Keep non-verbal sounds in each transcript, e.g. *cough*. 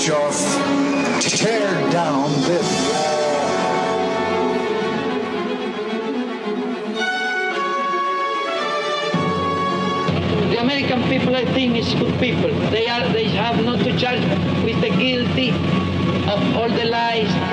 Gorbachev, tear down this The American people, I think, is good people. They are. They have not to charge with the guilty of all the lies.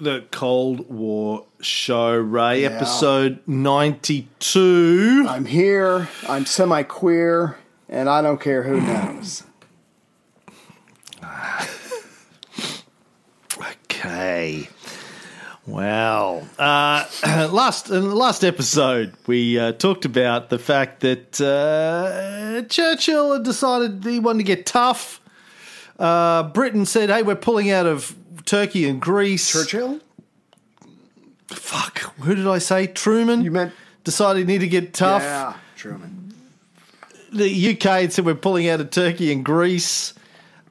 The Cold War Show, Ray, Yeah. episode 92. I'm here. I'm semi queer, and I don't care who knows. *sighs* Okay. Well, uh, *clears throat* last in the last episode, we uh, talked about the fact that uh, Churchill had decided he wanted to get tough. Uh, Britain said, "Hey, we're pulling out of Turkey and Greece." Churchill? Fuck, who did I say? Truman. You meant- decided he needed to get tough. Yeah, Truman. the UK said we're pulling out of Turkey and Greece,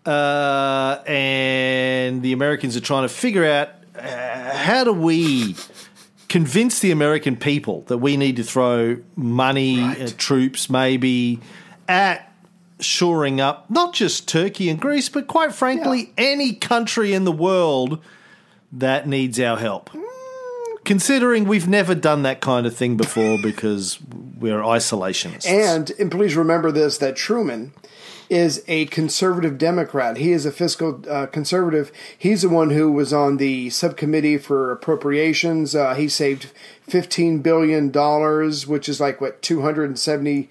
uh, and the Americans are trying to figure out uh, how do we convince the American people that we need to throw money, uh, troops, maybe at shoring up not just Turkey and Greece, but quite frankly, any country in the world that needs our help. Considering we've never done that kind of thing before *laughs* because we're isolationists. And, and please remember this that Truman is a conservative Democrat. He is a fiscal uh, conservative. He's the one who was on the subcommittee for appropriations. Uh, he saved $15 billion, which is like, what, 270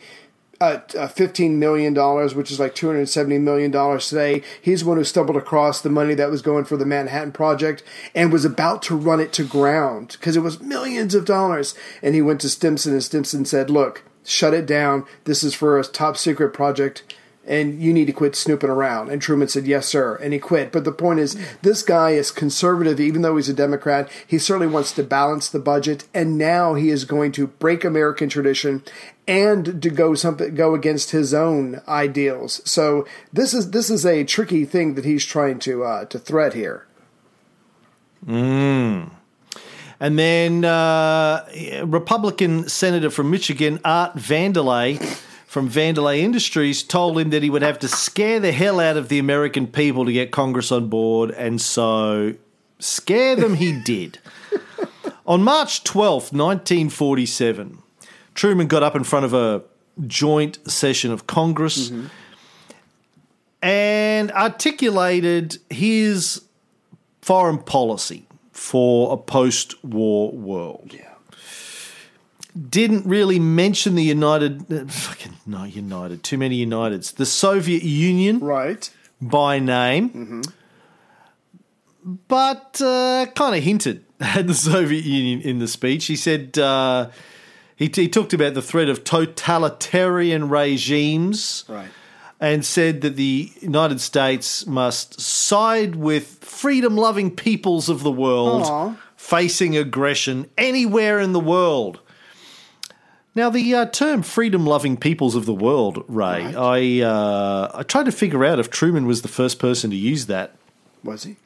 uh, uh, $15 million, which is like $270 million today. He's the one who stumbled across the money that was going for the Manhattan Project and was about to run it to ground because it was millions of dollars. And he went to Stimson, and Stimson said, Look, shut it down. This is for a top secret project. And you need to quit snooping around. And Truman said, Yes, sir. And he quit. But the point is, this guy is conservative, even though he's a Democrat. He certainly wants to balance the budget. And now he is going to break American tradition and to go something go against his own ideals. So this is this is a tricky thing that he's trying to uh, to thread here. And then uh, Republican Senator from Michigan, Art Vandelay from Vandelay Industries, told him that he would have to scare the hell out of the American people to get Congress on board. And so scare them he did. *laughs* on March 12th, 1947, Truman got up in front of a joint session of Congress mm-hmm. and articulated his foreign policy for a post war world. Didn't really mention the United, uh, fucking no, United, too many Uniteds, the Soviet Union Right. by name, but uh, kind of hinted at the Soviet Union in the speech. He said uh, he, he talked about the threat of totalitarian regimes Right. and said that the United States must side with freedom loving peoples of the world Aw. facing aggression anywhere in the world. Now, the uh, term freedom loving peoples of the world, Ray, I, uh, I tried to figure out if Truman was the first person to use that. Was he?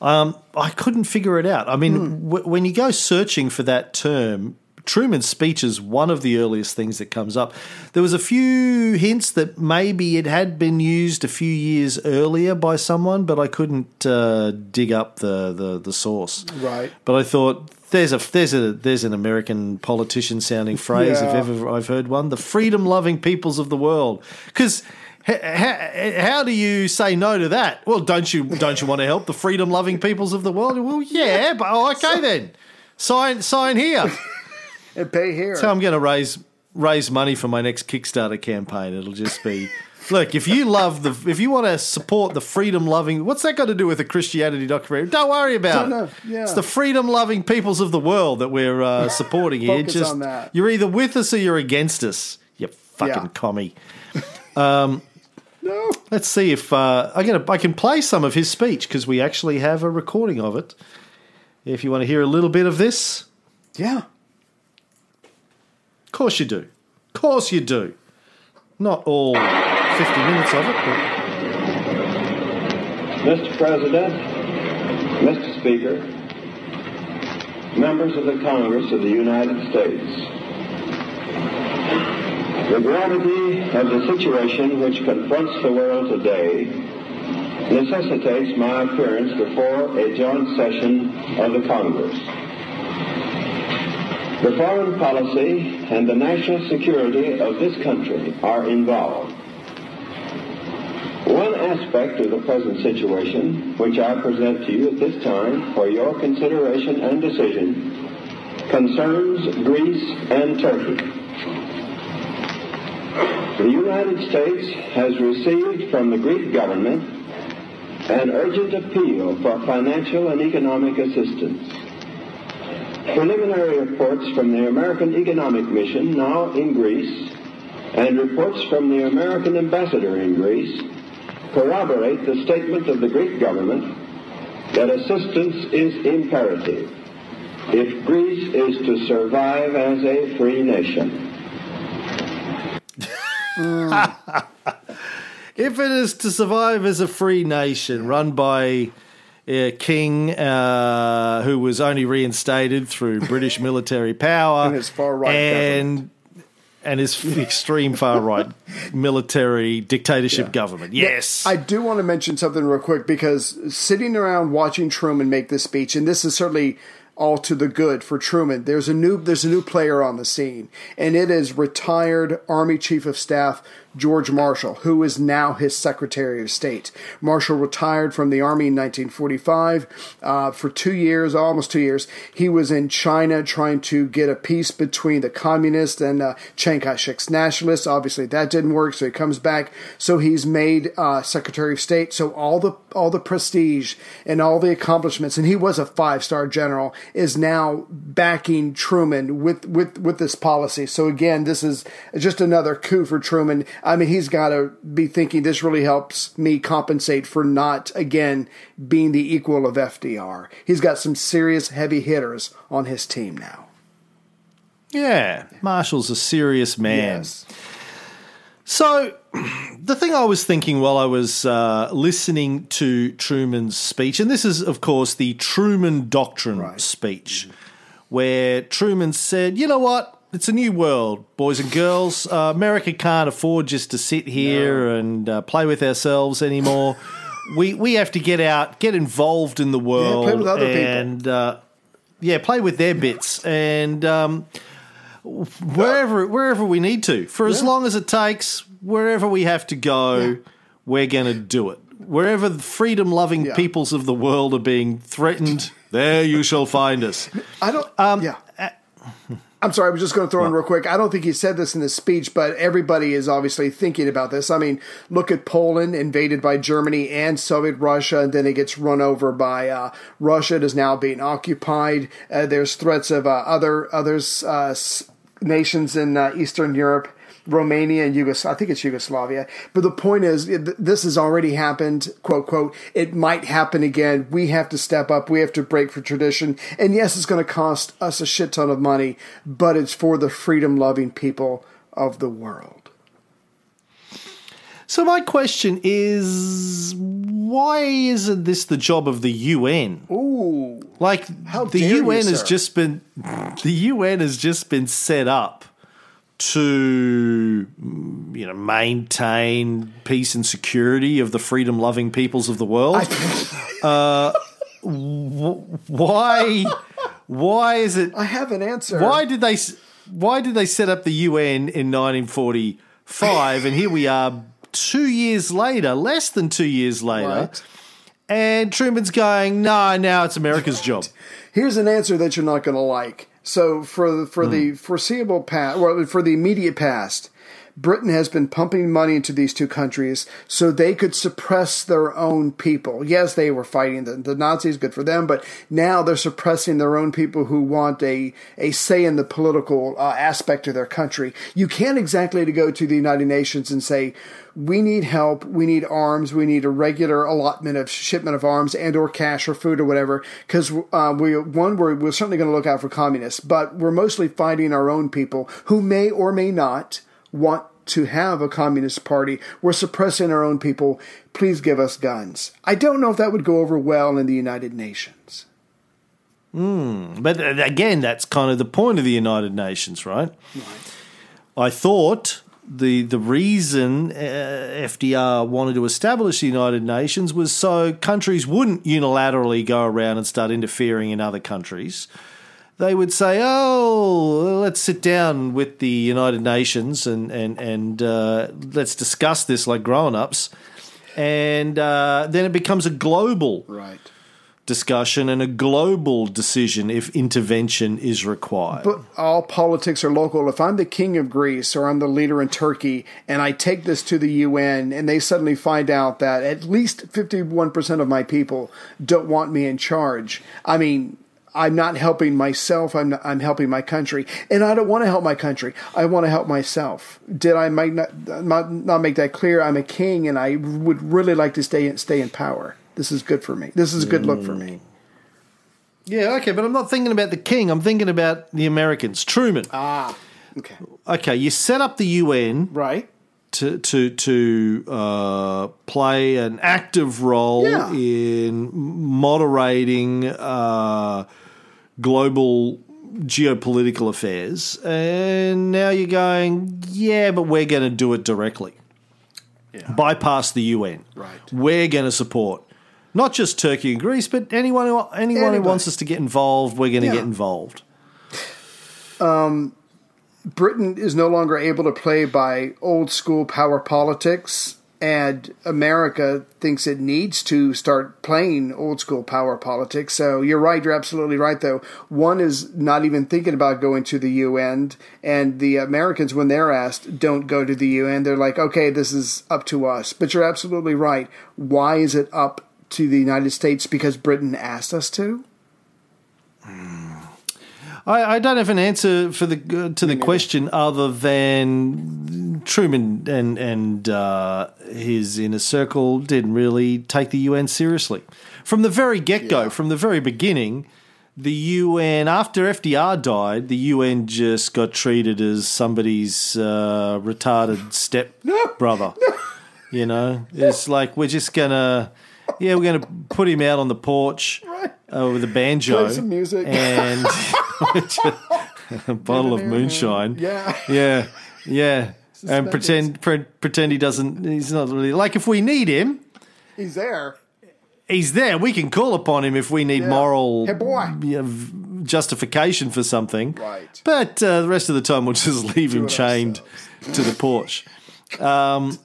I couldn't figure it out. I mean, Hmm. w- when you go searching for that term, Truman's speech is one of the earliest things that comes up. There was a few hints that maybe it had been used a few years earlier by someone, but I couldn't uh, dig up the, the, the source. Right. But I thought there's a there's a there's an American politician sounding phrase if ever I've heard one. The freedom loving peoples of the world, because. How, how do you say no to that? Well, don't you don't you want to help the freedom loving peoples of the world? Well, yeah, but oh, okay then. Sign sign here. And *laughs* pay here. So I'm going to raise raise money for my next Kickstarter campaign. It'll just be look if you love the if you want to support the freedom loving. What's that got to do with the Christianity documentary? Don't worry about Don't it. Yeah. It's the freedom loving peoples of the world that we're uh, *laughs* supporting here. Just on that. you're either with us or you're against us. You fucking Yeah. commie. *laughs* no. Let's see if uh, I get. I can play some of his speech because we actually have a recording of it. if you want to hear a little bit of this. Yeah. Of course you do. Of course you do. Not all 50 minutes of it, but Mr. President, Mr. Speaker, members of the Congress of the United States. The gravity of the situation which confronts the world today necessitates my appearance before a joint session of the Congress. The foreign policy and the national security of this country are involved. One aspect of the present situation, which I present to you at this time for your consideration and decision, concerns Greece and Turkey. The United States has received from the Greek government an urgent appeal for financial and economic assistance. Preliminary reports from the American Economic Mission now in Greece and reports from the American ambassador in Greece corroborate the statement of the Greek government that assistance is imperative if Greece is to survive as a free nation. *laughs* if it is to survive as a free nation run by a king uh, who was only reinstated through British military power *laughs* And his far-right and and his *laughs* extreme far right military dictatorship government. Yes, I do want to mention something real quick because sitting around watching Truman make this speech, and this is certainly all to the good for Truman. There's a new there's a new player on the scene, and it is retired Army Chief of Staff George Marshall, who is now his Secretary of State. Marshall retired from the Army in 1945. Uh, for two years, almost two years, he was in China trying to get a peace between the communists and uh, Chiang Kai-shek's nationalists. Obviously, that didn't work, so he comes back. So he's made uh, Secretary of State. So all the all the prestige and all the accomplishments, and he was a five star general, is now backing Truman with with with this policy. So again, this is just another coup for Truman. I mean, he's got to be thinking this really helps me compensate for not again being the equal of FDR. He's got some serious heavy hitters on his team now. yeah. Marshall's a serious man. Yes. So, *clears throat* the thing I was thinking while I was uh, listening to Truman's speech, and this is, of course, the Truman Doctrine Right. speech, where Truman said, you know what? It's a new world, boys and girls. Uh, America can't afford just to sit here and uh, play with ourselves anymore. we we have to get out, get involved in the world, play with other people. and uh, yeah, play with their bits and. Um, wherever wherever we need to for as long as it takes wherever we have to go we're going to do it wherever the freedom loving Yeah. peoples of the world are being threatened there you shall find us I don't. yeah. I'm sorry. I was just going to throw in real quick. I don't think he said this in his speech, but everybody is obviously thinking about this. I mean, look at Poland invaded by Germany and Soviet Russia, and then it gets run over by uh, Russia. It is now being occupied. Uh, there's threats of uh, other others uh, nations in uh, Eastern Europe. Romania and Yugoslavia. I think it's Yugoslavia. But the point is, it, this has already happened, quote, quote. It might happen again. We have to step up. We have to break for tradition. And yes, it's going to cost us a shit ton of money, but it's for the freedom loving people of the world. so my question is why isn't this the job of the UN Ooh. like How the dare you, UN has just been the UN has just been set up to you know maintain peace and security of the freedom loving peoples of the world. Uh, why why is it I have an answer. why did they why did they set up the UN in 1945 and here we are 2 years later less than 2 years later Right. and Truman's going no now it's America's *laughs* job Here's an answer that you're not going to like. So for the, for hmm. the foreseeable past, well, for the immediate past, Britain has been pumping money into these two countries so they could suppress their own people. Yes, they were fighting the, the Nazis, good for them, but now they're suppressing their own people who want a, a say in the political uh, aspect of their country. You can't exactly go to the United Nations and say, we need help, we need arms, we need a regular allotment of shipment of arms and or cash or food or whatever, because uh, we one we're, we're certainly going to look out for communists, but we're mostly fighting our own people who may or may not want to have a communist party. We're suppressing our own people. Please give us guns. I don't know if that would go over well in the United Nations. But uh, again, that's kind of the point of the United Nations, right? I thought the the reason uh, FDR wanted to establish the United Nations was so countries wouldn't unilaterally go around and start interfering in other countries. They would say, "Oh, let's sit down with the United Nations and and and uh, let's discuss this like grown ups," and uh, then it becomes a global Right. discussion and a global decision if intervention is required. But all politics are local. If I'm the king of Greece or I'm the leader in Turkey and I take this to the UN and they suddenly find out that at least 51% of my people don't want me in charge, I mean, I'm not helping myself. I'm not, I'm helping my country, and I don't want to help my country. I want to help myself. Did I might not, not not make that clear? I'm a king, and I would really like to stay stay in power. This is good for me. This is a good look for me. yeah, okay, but I'm not thinking about the king. I'm thinking about the Americans. Truman. Ah, okay, Okay, you set up the UN right. To to to uh, play an active role Yeah. in moderating uh, global geopolitical affairs, and now you're going, yeah, but we're going to do it directly. Bypass the UN. Right. We're going to support not just Turkey and Greece, but anyone who anyone who wants us to get involved. We're going to Yeah. get involved. Britain is no longer able to play by old school power politics, and America thinks it needs to start playing old school power politics. So you're right, you're absolutely right, though. One is not even thinking about going to the UN, and the Americans, when they're asked, don't go to the UN. They're like, okay, this is up to us. But you're absolutely right. Why is it up to the United States? Because Britain asked us to? Hmm. I, I don't have an answer for the uh, to the question other than Truman and and uh, his inner circle didn't really take the UN seriously. From the very get go, from the very beginning. The UN after FDR died, the UN just got treated as somebody's uh, retarded step brother. You know, it's like we're just gonna, yeah, we're gonna put him out on the porch Right. uh, with a banjo, Play some music. and *laughs* a bottle of moonshine. Yeah. yeah, yeah, and pretend pre- pretend he doesn't. He's not really like if we need him, He's there. he's there. We can call upon him if we need Yeah. moral Hey, boy. you know, justification for something. Right. But uh, the rest of the time, we'll *laughs* just leave him it chained to the porch. Um,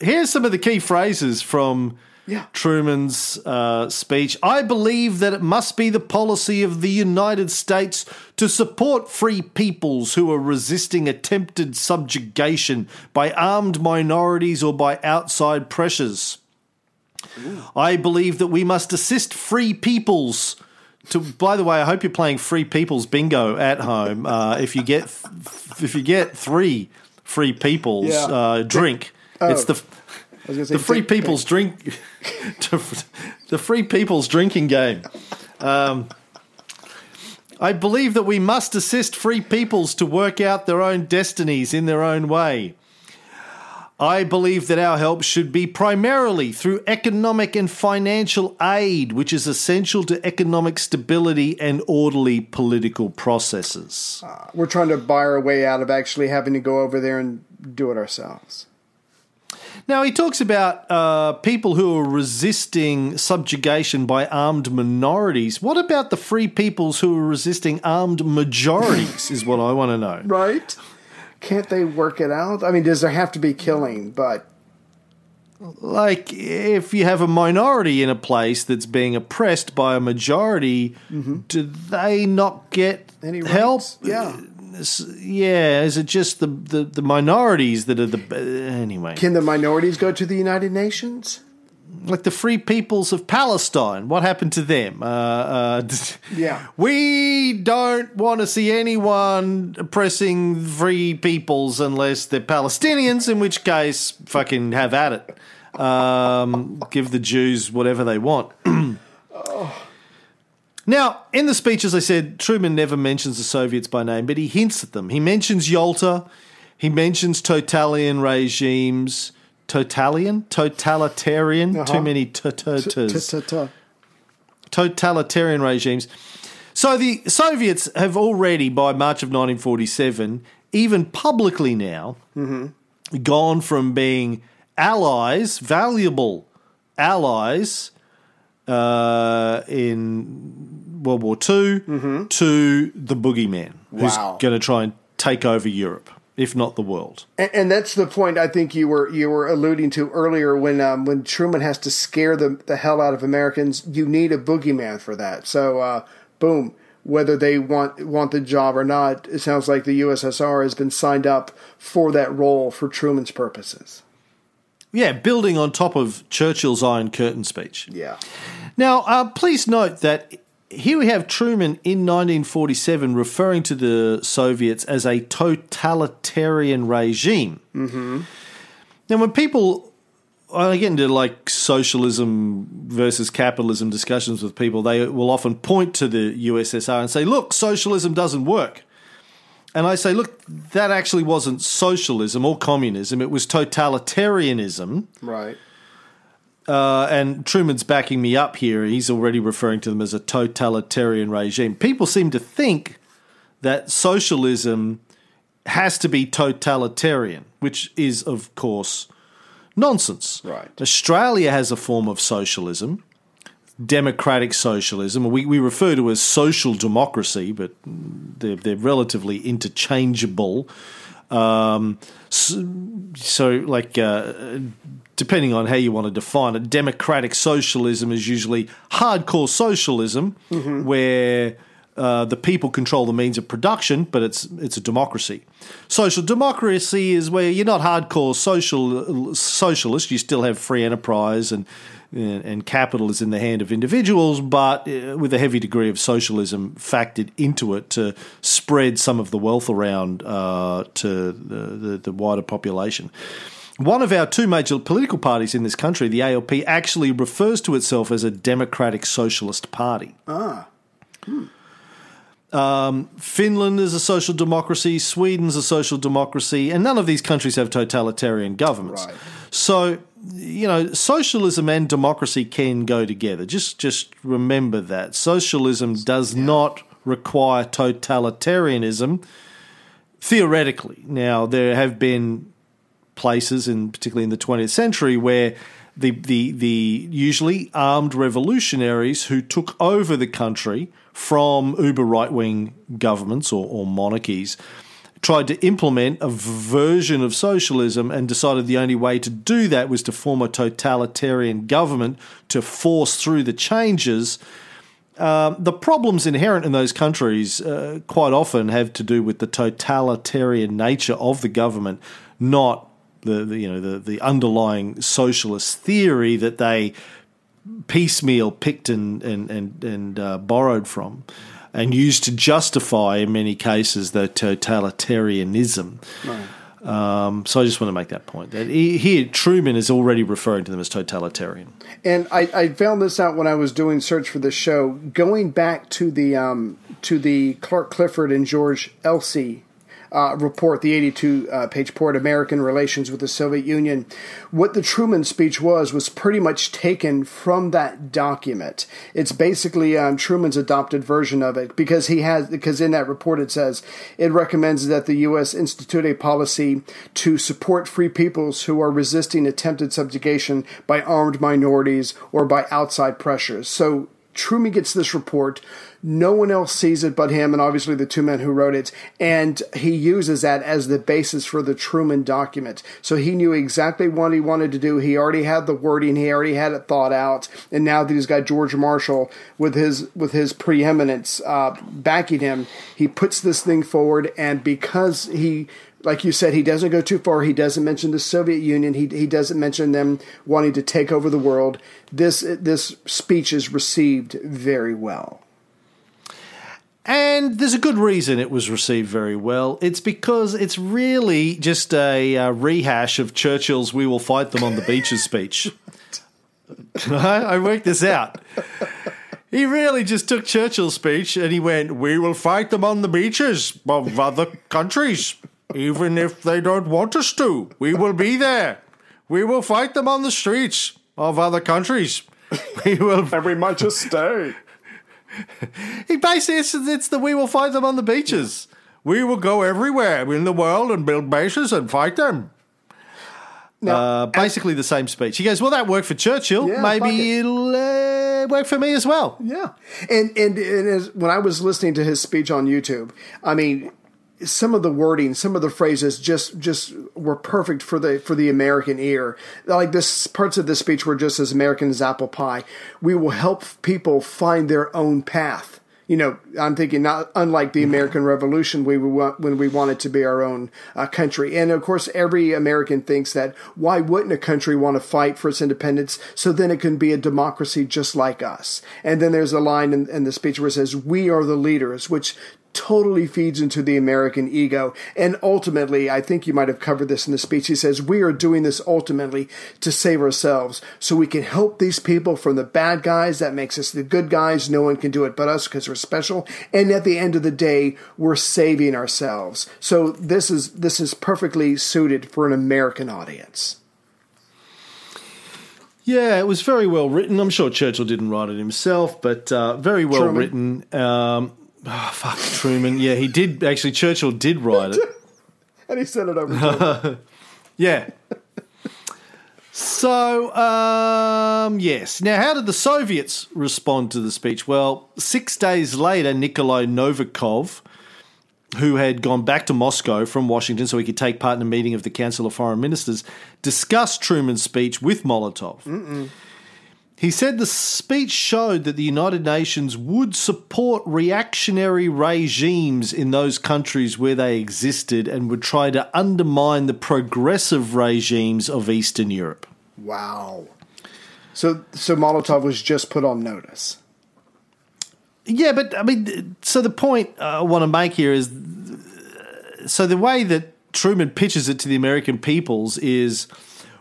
here's some of the key phrases from Yeah. Truman's uh, speech. I believe that it must be the policy of the United States to support free peoples who are resisting attempted subjugation by armed minorities or by outside pressures. I believe that we must assist free peoples. To, by the way, I hope you're playing free peoples bingo at home. Uh, if you get if you get three free peoples, Yeah. uh, drink. It's the I was gonna say *laughs* the free people's drink the free people's drinking game um, i believe that we must assist free peoples to work out their own destinies in their own way I believe that our help should be primarily through economic and financial aid, which is essential to economic stability and orderly political processes. We're trying to buy our way out of actually having to go over there and do it ourselves. Now, he talks about uh, people who are resisting subjugation by armed minorities. What about the free peoples who are resisting armed majorities, is what I want to know. Right? Can't they work it out? I mean, does there have to be killing? But Like, if you have a minority in a place that's being oppressed by a majority, do they not get Mm-hmm. any help? Yeah. Yeah, is it just the, the, the minorities that are the anyway? Can the minorities go to the United Nations? like the free peoples of Palestine. What happened to them? Uh, uh, *laughs* Yeah. we don't want to see anyone oppressing free peoples unless they're Palestinians. In which case, fucking have at it. Um, give the Jews whatever they want. *clears throat* Now, in the speech, as I said, Truman never mentions the Soviets by name, but he hints at them. He mentions Yalta, he mentions totalitarian regimes. Totalitarian? Totalitarian? Too Uh-huh. many tutus. Ta-ta-ta. Totalitarian regimes. So the Soviets have already, by March of 1947, even publicly now, gone from being allies, valuable allies uh, in World War II, to the boogeyman who's Wow. going to try and take over Europe, if not the world. And, and that's the point I think you were you were alluding to earlier when um, when Truman has to scare the the hell out of Americans. You need a boogeyman for that. So uh, boom, whether they want want the job or not, it sounds like the USSR has been signed up for that role for Truman's purposes. Yeah, building on top of Churchill's Iron Curtain speech. Yeah. Now, uh, please note that here we have Truman in 1947 referring to the Soviets as a totalitarian regime. Mm-hmm. Now, when people, I get into like socialism versus capitalism discussions with people, they will often point to the USSR and say, look, socialism doesn't work. And I say, look, that actually wasn't socialism or communism, it was totalitarianism. Right. Uh, and Truman's backing me up here. He's already referring to them as a totalitarian regime. People seem to think that socialism has to be totalitarian, which is, of course, nonsense. Right. Australia has a form of socialism, democratic socialism. We, we refer to as social democracy, but they're, they're relatively interchangeable. Um, so, so, like, uh, depending on how you want to define it, democratic socialism is usually hardcore socialism, where uh, the people control the means of production, but it's it's a democracy. Social democracy is where you're not hardcore social socialist. You still have free enterprise and and, and capital is in the hand of individuals, but uh, with a heavy degree of socialism factored into it to spread some of the wealth around uh, to the, the, the wider population. One of our two major political parties in this country, the ALP, actually refers to itself as a democratic socialist party. Um, Finland is a social democracy, Sweden's a social democracy, and none of these countries have totalitarian governments. Right. So, you know, socialism and democracy can go together. Just just remember that. Socialism does not require totalitarianism theoretically. Now, there have been places, in particularly in the 20th century, where the, the, the usually armed revolutionaries who took over the country from uber right wing governments or, or monarchies tried to implement a version of socialism and decided the only way to do that was to form a totalitarian government to force through the changes. Um, the problems inherent in those countries uh, quite often have to do with the totalitarian nature of the government, not the, the you know the, the underlying socialist theory that they piecemeal picked and and and, and uh, borrowed from, and used to justify in many cases the totalitarianism. Um, so I just want to make that point. That he, here Truman is already referring to them as totalitarian. And I, I found this out when I was doing search for the show. Going back to the um, to the Clark Clifford and George Elsey uh, report, the 82 uh, page report, American Relations with the Soviet Union, what the Truman speech was was pretty much taken from that document. It's basically um, Truman's adopted version of it because he has because in that report it says it recommends that the U.S. institute a policy to support free peoples who are resisting attempted subjugation by armed minorities or by outside pressures. So Truman gets this report. No one else sees it but him, and obviously the two men who wrote it. And he uses that as the basis for the Truman document. So he knew exactly what he wanted to do. He already had the wording. He already had it thought out. And now that he's got George Marshall with his with his preeminence uh, backing him, he puts this thing forward. And because he like you said, he doesn't go too far. He doesn't mention the Soviet Union. He he doesn't mention them wanting to take over the world. This this speech is received very well. And there's a good reason it was received very well. It's because it's really just a uh, rehash of Churchill's "We will fight them on the beaches" speech. *laughs* I worked this out. He really just took Churchill's speech and he went, "We will fight them on the beaches of other countries." Even if they don't want us to. We will be there. We will fight them on the streets of other countries. *laughs* We will. and we might just stay. he basically it's, it's the we will fight them on the beaches. We will go everywhere in the world and build bases and fight them. Now, uh, basically the same speech. He goes, "Well, that worked for Churchill. Yeah, Maybe it. will uh, work for me as well." Yeah, and and, and as, when I was listening to his speech on YouTube, I mean, some of the wording, some of the phrases just just were perfect for the for the American ear. Like this parts of this speech were just as American as apple pie. We will help people find their own path. You know, I'm thinking not unlike the American Revolution, we were, when we wanted to be our own uh, country, and of course, every American thinks that why wouldn't a country want to fight for its independence so then it can be a democracy just like us? And then there's a line in, in the speech where it says, "We are the leaders," which totally feeds into the American ego. And ultimately, I think you might have covered this in the speech. He says, We are doing this ultimately to save ourselves so we can help these people from the bad guys. That makes us the good guys. No one can do it but us because we're special. And at the end of the day, we're saving ourselves. So this is this is perfectly suited for an American audience. Yeah, it was very well written. I'm sure Churchill didn't write it himself, but uh, very well Truman. written. Um, Oh, fuck Truman. Yeah, he did. Actually, Churchill did write it. *laughs* and he sent it over to *laughs* Yeah. So, um, yes. Now, how did the Soviets respond to the speech? Well, six days later, Nikolai Novikov, who had gone back to Moscow from Washington so he could take part in a meeting of the Council of Foreign Ministers, discussed Truman's speech with Molotov. Mm-mm. He said the speech showed that the United Nations would support reactionary regimes in those countries where they existed and would try to undermine the progressive regimes of Eastern Europe. Wow. So so Molotov was just put on notice. Yeah, but I mean, so the point uh, I want to make here is so the way that Truman pitches it to the American peoples is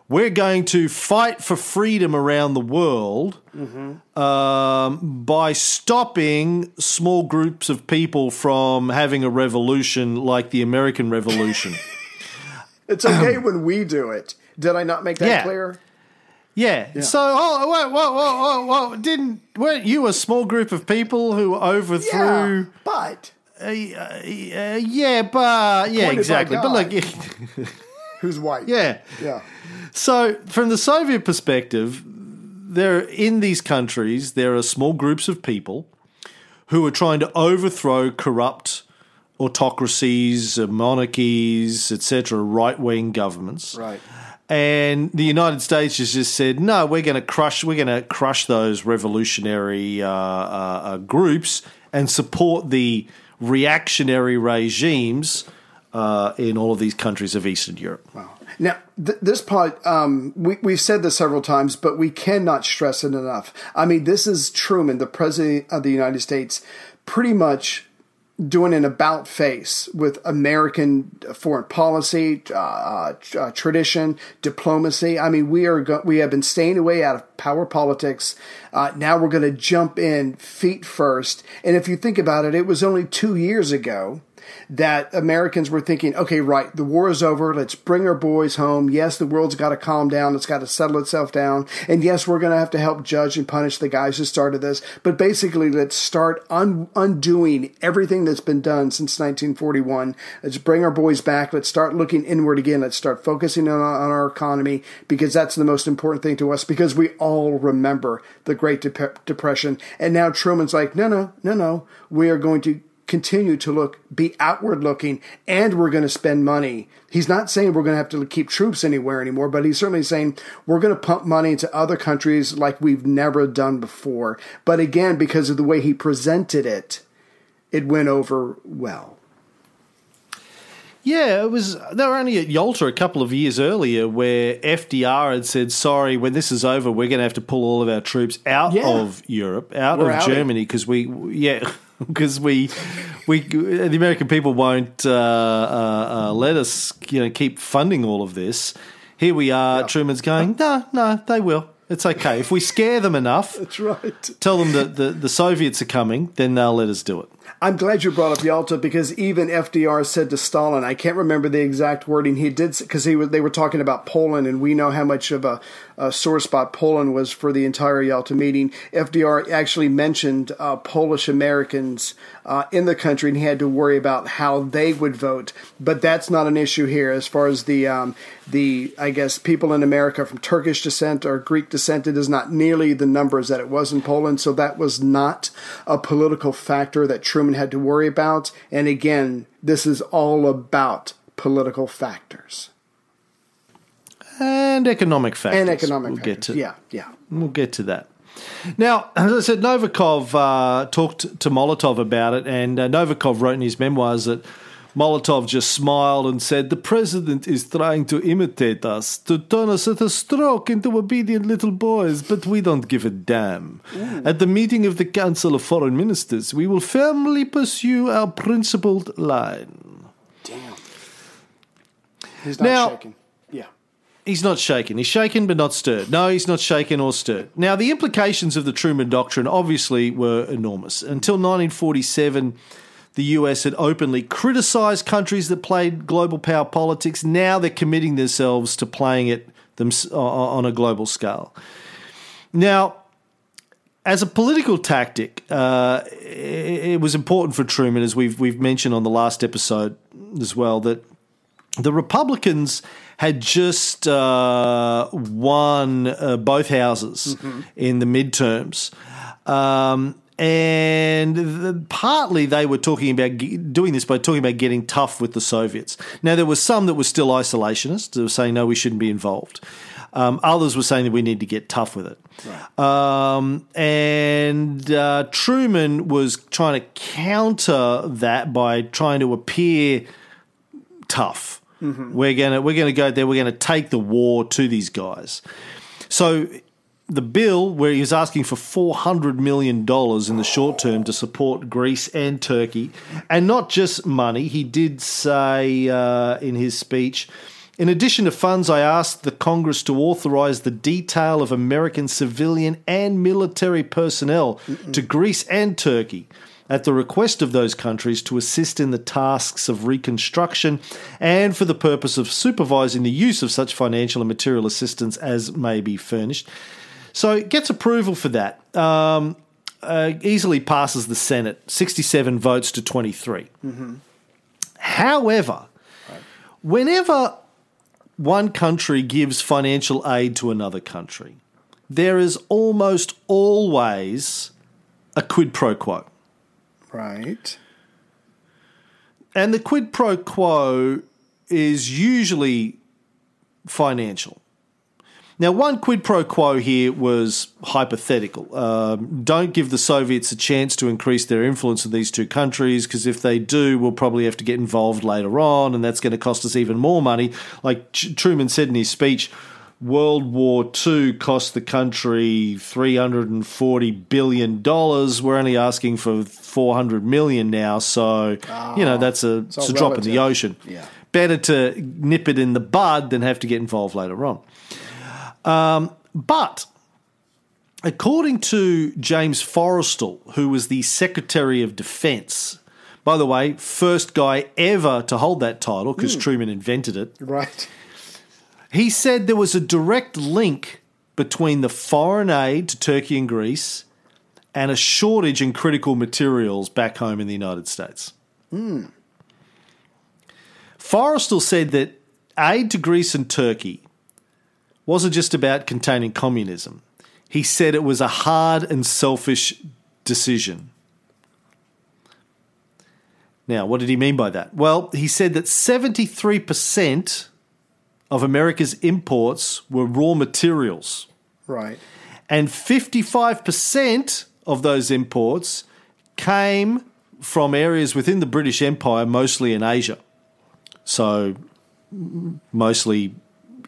we're going to fight for freedom around the world mm-hmm. um, by stopping small groups of people from having a revolution like the American Revolution. *laughs* it's okay when we do it. Did I not make that Yeah. clear? yeah. Yeah. So, oh, whoa, whoa, whoa, whoa, whoa, didn't weren't you a small group of people who overthrew? Yeah, but Uh, uh, yeah, but yeah, exactly. But look, *laughs* who's white? yeah. Yeah. So, from the Soviet perspective, there in these countries there are small groups of people who are trying to overthrow corrupt autocracies, uh, monarchies, etc., right wing governments. Right. And the United States has just said, no, we're going to crush, we're going to crush those revolutionary uh, uh, uh, groups and support the reactionary regimes uh, in all of these countries of Eastern Europe. Wow. Now, th- this part, um, we, we've said this several times, but we cannot stress it enough. I mean, this is Truman, the President of the United States, pretty much doing an about face with American foreign policy, uh, uh, uh, tradition, diplomacy. I mean, we are go- we have been staying away out of power politics. Uh, now we're going to jump in feet first. And if you think about it, it was only two years ago that Americans were thinking, okay, right, the war is over. Let's bring our boys home. Yes, the world's got to calm down. It's got to settle itself down. And yes, we're going to have to help judge and punish the guys who started this. But basically, let's start un- undoing everything that's been done since 1941. Let's bring our boys back. Let's start looking inward again. Let's start focusing on, on our economy because that's the most important thing to us because we all remember the Great Dep- Depression. And now Truman's like, no, no, no, no. We are going to continue to look, be outward looking, and we're going to spend money. He's not saying we're going to have to keep troops anywhere anymore, but he's certainly saying we're going to pump money into other countries like we've never done before. But again, because of the way he presented it, it went over well. Yeah, it was. They were only at Yalta a couple of years earlier, where FDR had said, "Sorry, when this is over, we're going to have to pull all of our troops out Yeah. of Europe, out We're of outie. Germany, because we, yeah, *laughs* because we, we, the American people won't uh, uh, uh, let us, you know, keep funding all of this." Here we are. Truman's going, "No, no, they will. It's okay if we scare them enough." *laughs* That's right. Tell them that the, the Soviets are coming, then they'll let us do it. I'm glad you brought up Yalta because even FDR said to Stalin, I can't remember the exact wording he did because he was, they were talking about Poland, and we know how much of a, a sore spot Poland was for the entire Yalta meeting. FDR actually mentioned uh, Polish Americans uh, in the country, and he had to worry about how they would vote. But that's not an issue here as far as the um, the I guess people in America from Turkish descent or Greek descent. It is not nearly the numbers that it was in Poland, so that was not a political factor that Truman had to worry about. And again, this is all about political factors And economic factors. and economic We'll factors. get to yeah, yeah. We'll get to that. Now, as I said, Novikov uh, talked to Molotov about it, and uh, Novikov wrote in his memoirs that Molotov just smiled and said, The president is trying to imitate us, to turn us at a stroke into obedient little boys, but we don't give a damn. At the meeting of the Council of Foreign Ministers, we will firmly pursue our principled line. Damn. He's not Now- shaking. He's not shaken. He's shaken but not stirred. No, he's not shaken or stirred. Now, the implications of the Truman Doctrine obviously were enormous. Until 1947, the US had openly criticised countries that played global power politics. Now they're committing themselves to playing it them, on a global scale. Now, as a political tactic, uh, it was important for Truman, as we've we've mentioned on the last episode as well, that the Republicans had just uh, won uh, both houses in the midterms. Um, and the, partly they were talking about doing this by talking about getting tough with the Soviets. Now, there was some that were still isolationist, that were saying, no, we shouldn't be involved. Um, others were saying that we need to get tough with it. Um, and uh, Truman was trying to counter that by trying to appear tough. We're gonna we're gonna go there. We're gonna take the war to these guys. So the bill where he was asking for four hundred million dollars in the short term to support Greece and Turkey, and not just money. He did say uh, in his speech. In addition to funds, I asked the Congress to authorize the detail of American civilian and military personnel to Greece and Turkey at the request of those countries to assist in the tasks of reconstruction and for the purpose of supervising the use of such financial and material assistance as may be furnished. So it gets approval for that. Um, uh, easily passes the Senate, 67 votes to 23. However, whenever one country gives financial aid to another country, there is almost always a quid pro quo. Right. And the quid pro quo is usually financial. Now, one quid pro quo here was hypothetical. Um, don't give the Soviets a chance to increase their influence in these two countries, because if they do, we'll probably have to get involved later on, and that's going to cost us even more money. Like Truman said in his speech, World War II cost the country $340 billion. We're only asking for 400 million now, so, you know, that's a, it's a drop in the ocean. Yeah. Better to nip it in the bud than have to get involved later on. Um, but according to James Forrestal, who was the Secretary of Defense, by the way, first guy ever to hold that title because Truman invented it, Right. He said there was a direct link between the foreign aid to Turkey and Greece and a shortage in critical materials back home in the United States. Hmm. Forrestal said that aid to Greece and Turkey wasn't just about containing communism. he said it was a hard and selfish decision. Now, what did he mean by that? Well, he said that 73% of America's imports were raw materials, Right. and 55% of those imports came from areas within the British Empire, mostly in Asia. So, mostly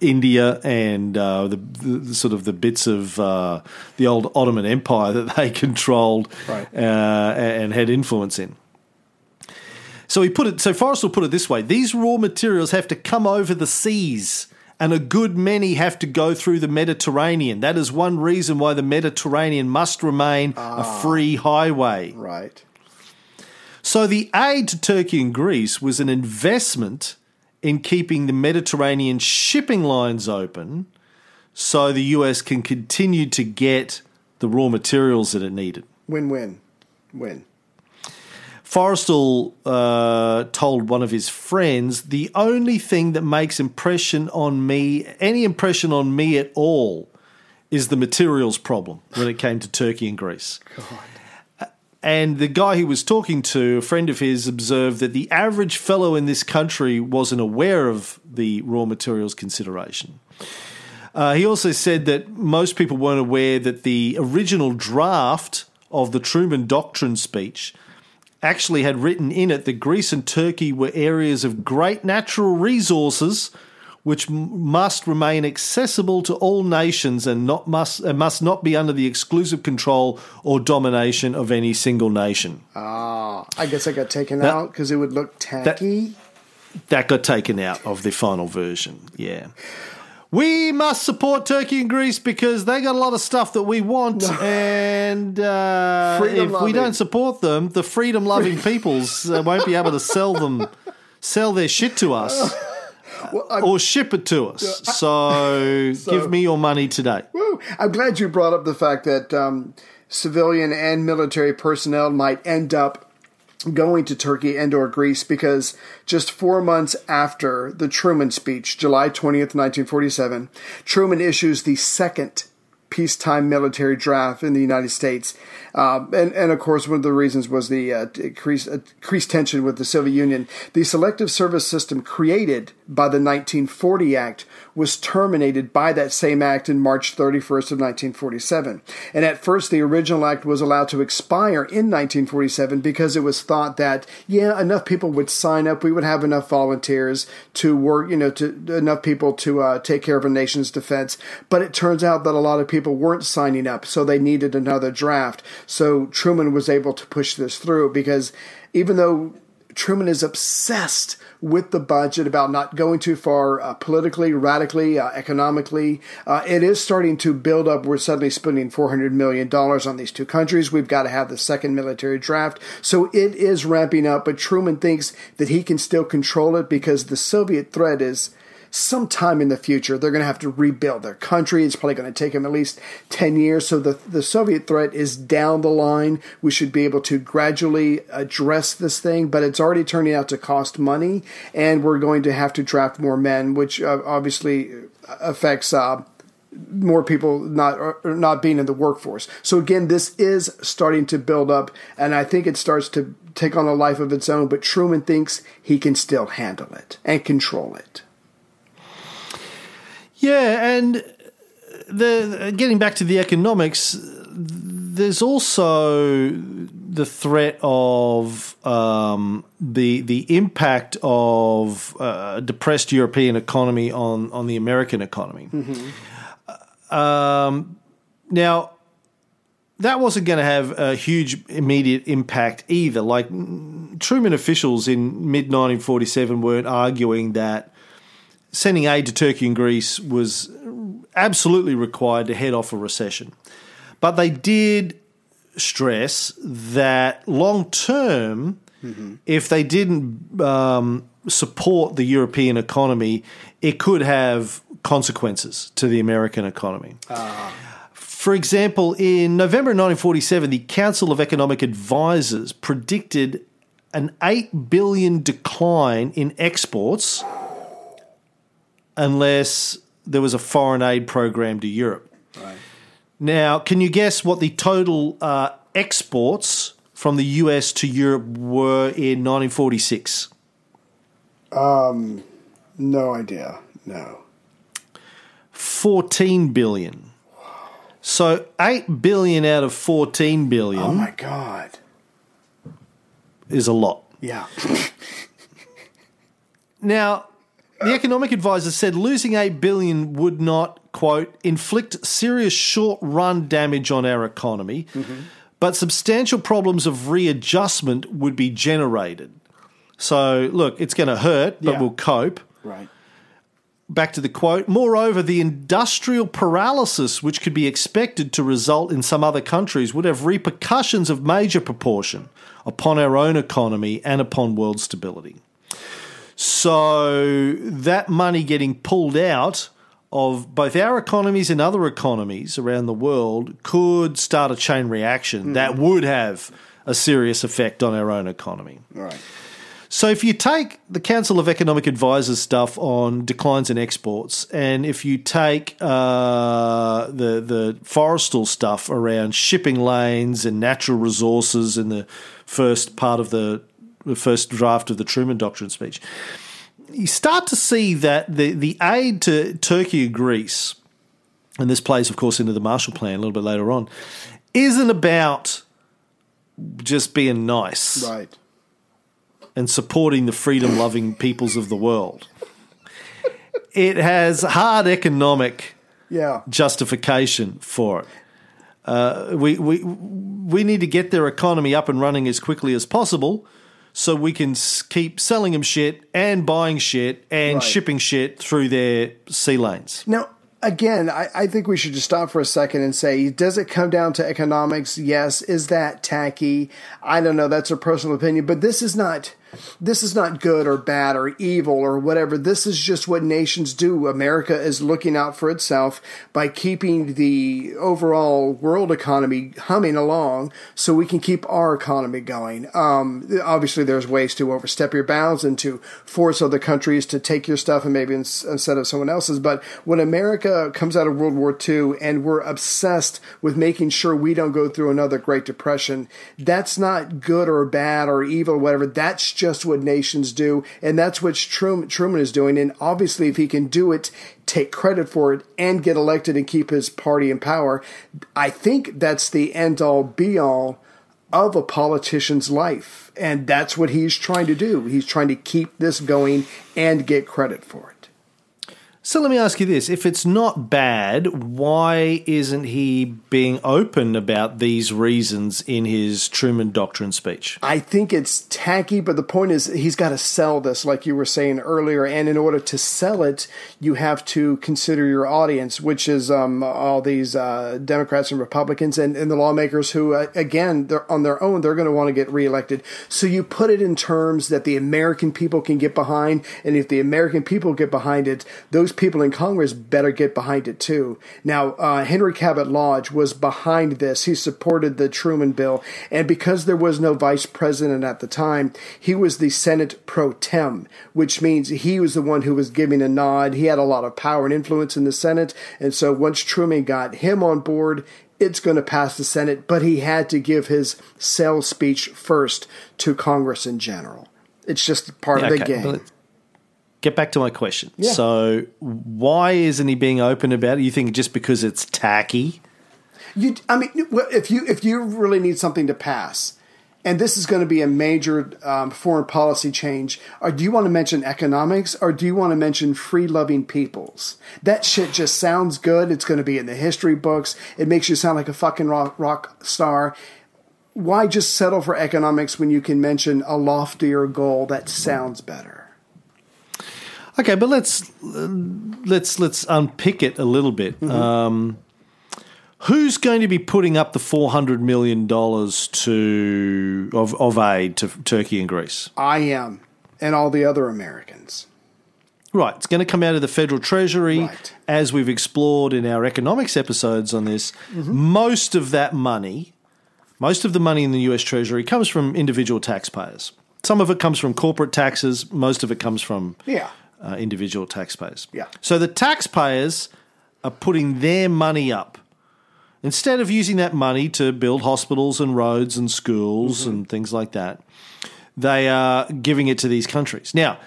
India and uh, the, the sort of the bits of uh, the old Ottoman Empire that they *laughs* controlled Right. uh, and had influence in. So he put it. So Forrestal put it this way: these raw materials have to come over the seas, and a good many have to go through the Mediterranean. That is one reason why the Mediterranean must remain a free highway. Right. So the aid to Turkey and Greece was an investment in keeping the Mediterranean shipping lines open, so the US can continue to get the raw materials that it needed. Win win win. Forrestal uh, told one of his friends, "The only thing that makes impression on me, any impression on me at all, is the materials problem when it came to Turkey and Greece." And the guy he was talking to, a friend of his, observed that the average fellow in this country wasn't aware of the raw materials consideration. Uh, he also said that most people weren't aware that the original draft of the Truman Doctrine speech actually had written in it that Greece and Turkey were areas of great natural resources which must remain accessible to all nations and not must and must not be under the exclusive control or domination of any single nation. Ah, I guess I got taken That- out because it would look tacky. That got taken out of the final version. Yeah. We must support Turkey and Greece because they got a lot of stuff that we want, *laughs* and uh, if we don't support them, the freedom-loving peoples uh, won't be able to sell them, *laughs* sell their shit to us, *laughs* Well, or ship it to us. So, give me your money today. woo, I'm glad you brought up the fact that um, civilian and military personnel might end up going to Turkey and or Greece because just four months after the Truman speech, July 20th, 1947, Truman issues the second peacetime military draft in the United States. Um, and, and of course, one of the reasons was the uh, increased, uh, increased tension with the Soviet Union. The selective service system created by the 1940 Act was terminated by that same act in March 31st of 1947. And at first, the original act was allowed to expire in 1947 because it was thought that, yeah, enough people would sign up, we would have enough volunteers to work, you know, to enough people to uh, take care of a nation's defense. But it turns out that a lot of people weren't signing up, so they needed another draft. So Truman was able to push this through because even though Truman is obsessed with the budget about not going too far uh, politically, radically, uh, economically. Uh, it is starting to build up. We're suddenly spending $400 million on these two countries. We've got to have the second military draft. So it is ramping up, but Truman thinks that he can still control it because the Soviet threat is sometime in the future they're going to have to rebuild their country it's probably going to take them at least 10 years so the, the soviet threat is down the line we should be able to gradually address this thing but it's already turning out to cost money and we're going to have to draft more men which uh, obviously affects uh, more people not not being in the workforce. So again, this is starting to build up, and I think it starts to take on a life of its own. But Truman thinks he can still handle it and control it. Yeah, and the getting back to the economics, there's also the threat of um, the the impact of uh, a depressed European economy on on the American economy. Um, now, that wasn't going to have a huge immediate impact either. Like Truman officials in mid 1947 weren't arguing that sending aid to Turkey and Greece was absolutely required to head off a recession. But they did stress that long term, if they didn't um, support the European economy, it could have consequences to the American economy. For example, in November 1947, the Council of Economic Advisers predicted an 8 billion decline in exports unless there was a foreign aid program to Europe. Now, can you guess what the total uh, exports from the US to Europe were in 1946? No idea. No. 14 billion. So 8 billion out of 14 billion Oh my god. is a lot. Yeah. *laughs* Now, the economic advisor said losing 8 billion would not, quote, inflict serious short-run damage on our economy, but substantial problems of readjustment would be generated. So, look, it's going to hurt, but Yeah. we'll cope. Right. Back to the quote. Moreover, the industrial paralysis which could be expected to result in some other countries would have repercussions of major proportion upon our own economy and upon world stability. So, that money getting pulled out of both our economies and other economies around the world could start a chain reaction that would have a serious effect on our own economy. Right. So if you take the Council of Economic Advisors stuff on declines in exports, and if you take uh, the the Forrestal stuff around shipping lanes and natural resources in the first part of the, the first draft of the Truman Doctrine speech, you start to see that the the aid to Turkey and Greece, and this plays, of course, into the Marshall Plan a little bit later on, isn't about just being nice Right. and supporting the freedom loving peoples of the world. It has hard economic Yeah. justification for it. Uh, we, we, we need to get their economy up and running as quickly as possible so we can keep selling them shit and buying shit and Right. shipping shit through their sea lanes. Now, again, I, I think we should just stop for a second and say, does it come down to economics? Yes. Is that tacky? I don't know. That's a personal opinion, but this is not. This is not good or bad or evil or whatever. This is just what nations do. America is looking out for itself by keeping the overall world economy humming along so we can keep our economy going. Um, obviously, there's ways to overstep your bounds and to force other countries to take your stuff and maybe ins- instead of someone else's. But when America comes out of World War II and we're obsessed with making sure we don't go through another Great Depression, that's not good or bad or evil or whatever. That's just what nations do. And that's what Truman, Truman is doing. And obviously, if he can do it, take credit for it, and get elected and keep his party in power, I think that's the end all be all of a politician's life. And that's what he's trying to do. He's trying to keep this going and get credit for it. So let me ask you this: If it's not bad, why isn't he being open about these reasons in his Truman Doctrine speech? I think it's tacky, but the point is he's got to sell this, like you were saying earlier. And in order to sell it, you have to consider your audience, which is um, all these uh, Democrats and Republicans and, and the lawmakers who, uh, again, they're on their own, they're going to want to get reelected. So you put it in terms that the American people can get behind. And if the American people get behind it, those people in Congress better get behind it too. Now, uh, Henry Cabot Lodge was behind this. He supported the Truman Bill. And because there was no vice president at the time, he was the Senate pro tem, which means he was the one who was giving a nod. He had a lot of power and influence in the Senate. And so once Truman got him on board, it's going to pass the Senate, but he had to give his sales speech first to Congress in general. It's just part of the Okay, game. Get back to my question. Yeah. So, why isn't he being open about it? You think just because it's tacky? You, I mean, if you if you really need something to pass, and this is going to be a major um, foreign policy change, or do you want to mention economics, or do you want to mention free loving peoples? That shit just sounds good. It's going to be in the history books. It makes you sound like a fucking rock, rock star. Why just settle for economics when you can mention a loftier goal that sounds better? Okay, but let's let's let's unpick it a little bit. Mm-hmm. Um, who's going to be putting up the four hundred million dollars to of of aid to Turkey and Greece? I am, and all the other Americans. Right, it's going to come out of the federal treasury, Right. as we've explored in our economics episodes on this. Mm-hmm. Most of that money, most of the money in the U.S. Treasury comes from individual taxpayers. Some of it comes from corporate taxes. Most of it comes from Yeah. Uh, individual taxpayers. Yeah. So the taxpayers are putting their money up instead of using that money to build hospitals and roads and schools Mm-hmm. and things like that, they are giving it to these countries. Now,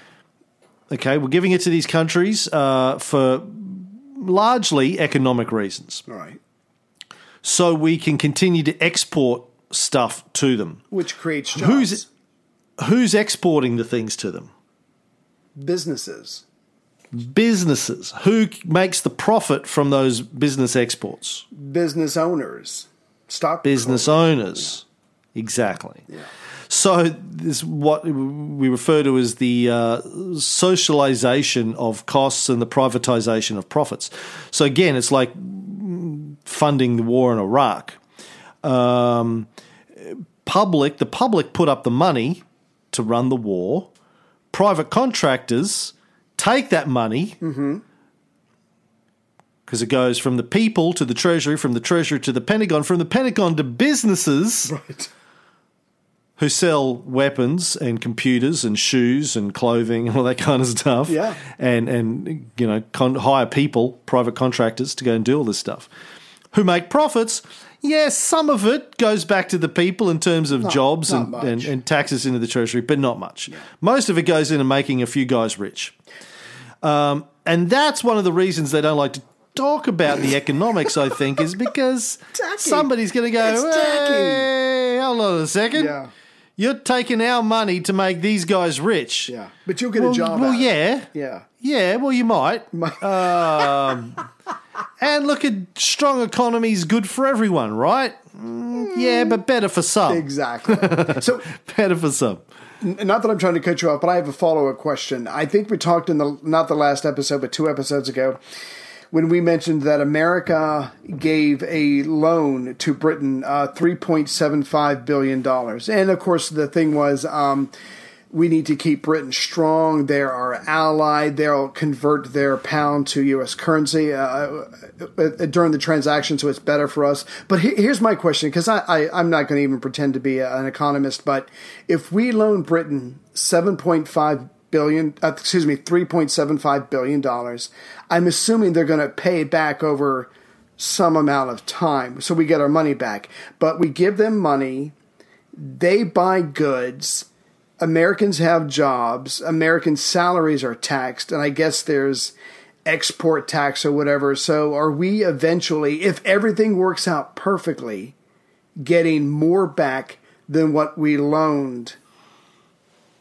okay, we're giving it to these countries uh, for largely economic reasons. All right. So we can continue to export stuff to them. Which creates jobs. Who's who's exporting the things to them? Businesses? Businesses. Who makes the profit from those business exports? Business owners. Stock Business owners. Exactly. Yeah. So this is what we refer to as the uh, socialization of costs and the privatization of profits. So again, it's like funding the war in Iraq. Um, public, the public put up the money to run the war. Private contractors take that money mm-hmm. because it goes from the people to the treasury, from the treasury to the Pentagon, from the Pentagon to businesses *laughs* Right. who sell weapons and computers and shoes and clothing and all that kind of stuff. Yeah. And and you know con- hire people, private contractors to go and do all this stuff. Who make profits? Yes, some of it goes back to the people in terms of jobs not and, and, and taxes into the treasury, but not much. Most of it goes into making a few guys rich. Um, and that's one of the reasons they don't like to talk about the economics, I think, is *laughs* because Tacky. somebody's going to go, hey, hold on a second. Yeah. You're taking our money to make these guys rich. Yeah. But you'll get Well, a job. well of it. yeah. Yeah. Yeah, well, you might. Um, *laughs* and look at strong economies, good for everyone, right? Mm, yeah, but better for some. Exactly. *laughs* so, Better for some. not that I'm trying to cut you off, but I have a follow up question. I think we talked in the not the last episode, but two episodes ago, when we mentioned that America gave a loan to Britain, uh, three point seven five billion dollars, and of course the thing was. Um, we need to keep Britain strong. They're our ally. They'll convert their pound to U.S. currency uh, uh, during the transaction, so it's better for us. But here's my question, because I, I'm not going to even pretend to be an economist, but if we loan Britain 7.5 billion, uh, excuse me, 3.75 billion dollars, I'm assuming they're going to pay back over some amount of time, so we get our money back. But we give them money, they buy goods. Americans have jobs. American salaries are taxed, and I guess there's export tax or whatever. So, are we eventually, if everything works out perfectly, getting more back than what we loaned?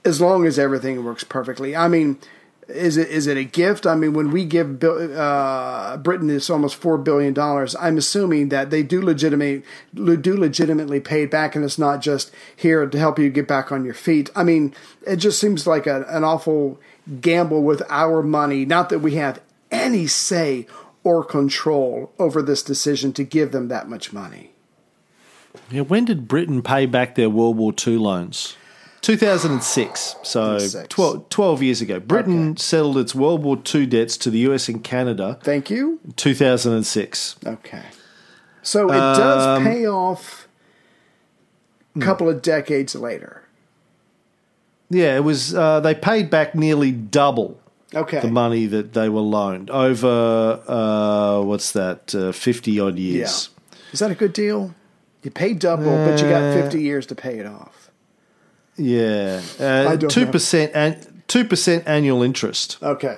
As long as everything works perfectly. I mean, is it is it a gift? I mean, when we give uh, Britain this almost four billion dollars, I'm assuming that they do legitimate do legitimately pay back, and it's not just here to help you get back on your feet. I mean, it just seems like a, an awful gamble with our money. Not that we have any say or control over this decision to give them that much money. Yeah, when did Britain pay back their World War II loans? 2006, so 12, 12 years ago. Britain Okay. settled its World War II debts to the US and Canada Thank you. 2006. Okay. So it does Um, pay off a couple of decades later. Yeah, it was. Uh, they paid back nearly double Okay. the money that they were loaned over. Uh, what's that? Uh, Fifty odd yeah. years. Is that a good deal? You pay double, but you got 50 years to pay it off. Yeah, uh, two percent and two percent annual interest. Okay.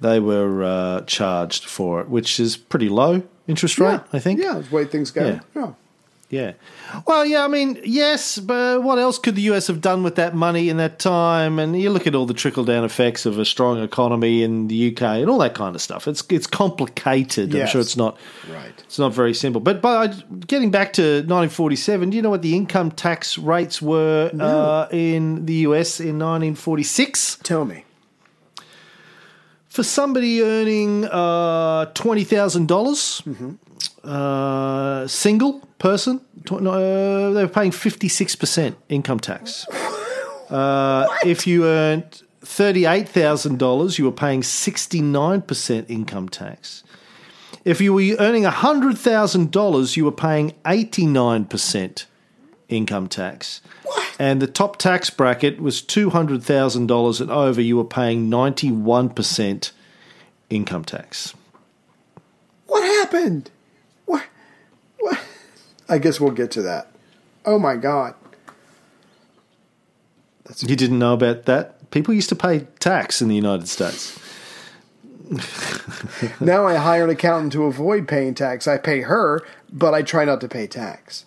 They were uh, charged for it, which is pretty low interest rate. I think. Yeah, the way things go. Yeah. Yeah. Yeah. Well, yeah, I mean, yes, but what else could the US have done with that money in that time? And you look at all the trickle down effects of a strong economy in the UK and all that kind of stuff. It's it's complicated. I'm sure it's not Right. it's not very simple. But by getting back to 1947, do you know what the income tax rates were uh, in the US in 1946? Tell me. For somebody earning uh, twenty thousand dollars, uh, single person, uh, they were paying fifty six percent income tax. *laughs* Uh, if you earned thirty eight thousand dollars, you were paying sixty nine percent income tax. If you were earning hundred thousand dollars, you were paying eighty nine percent income tax. And the top tax bracket was two hundred thousand dollars and over. You were paying ninety one percent income tax. What happened? What? I guess we'll get to that. Oh my God. You didn't know about that? People used to pay tax in the United States. *laughs* now I hire an accountant to avoid paying tax. I pay her, but I try not to pay tax.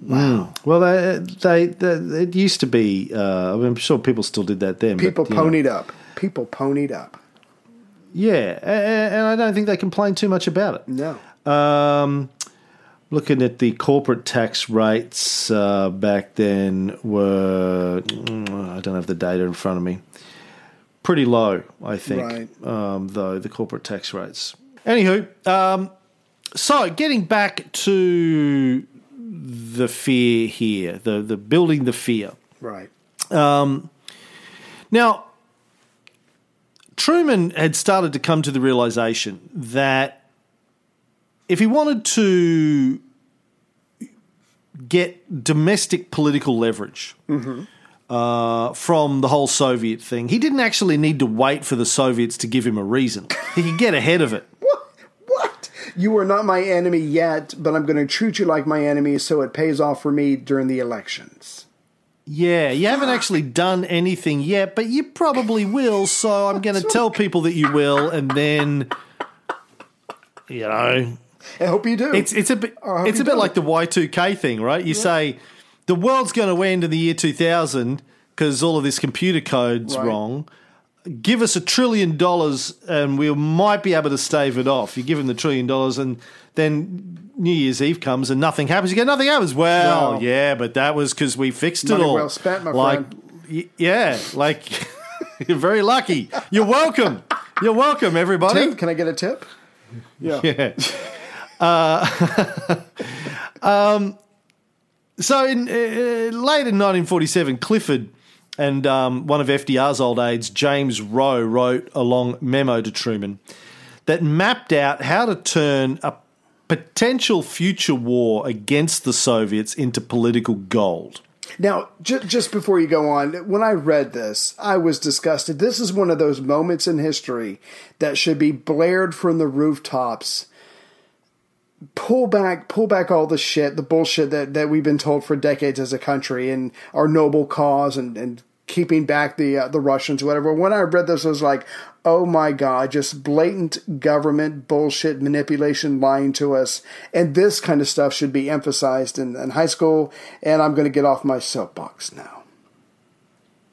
Wow. Well, they, they, they it used to be. Uh, I mean, I'm sure people still did that then. People but, you know. ponied up. People ponied up. Yeah, a- a- and I don't think they complain too much about it. No. Um, looking at the corporate tax rates uh, back then were I don't have the data in front of me. Pretty low, I think. Right. Um, though the corporate tax rates. Anywho, um, so getting back to the fear here, the the building the fear. Right. Now, Truman had started to come to the realization that if he wanted to get domestic political leverage uh, from the whole Soviet thing, he didn't actually need to wait for the Soviets to give him a reason. He could get ahead of it. *laughs* What? What? You are not my enemy yet, but I'm going to treat you like my enemy so it pays off for me during the elections. Yeah, you haven't actually done anything yet, but you probably will. So I'm going *laughs* to tell people that you will, and then, you know, I hope you do. It's it's a bit it's a bit do. like the Y two K thing, right? You say the world's going to end in the year two thousand because all of this computer code's Right. wrong. Give us a trillion dollars and we might be able to stave it off. You give them the trillion dollars and then New Year's Eve comes and nothing happens. You go, nothing happens. Well, No. yeah, but that was because we fixed Money it all. well spent, my like, friend. y- yeah, like *laughs* you're very lucky. You're welcome. You're welcome, everybody. tip? Can I get a tip? *laughs* Yeah. Yeah. Uh, *laughs* um, so in uh, late in 1947, Clifford and um, one of FDR's old aides, James Rowe, wrote a long memo to Truman that mapped out how to turn a potential future war against the Soviets into political gold. Now, j- just before you go on, when I read this, I was disgusted. This is one of those moments in history that should be blared from the rooftops. Pull back, pull back all the shit, the bullshit that, that we've been told for decades as a country and our noble cause and, and keeping back the uh, the Russians, whatever. When I read this, I was like, oh my god, just blatant government bullshit manipulation, lying to us, and this kind of stuff should be emphasized in, in high school. And I'm going to get off my soapbox now.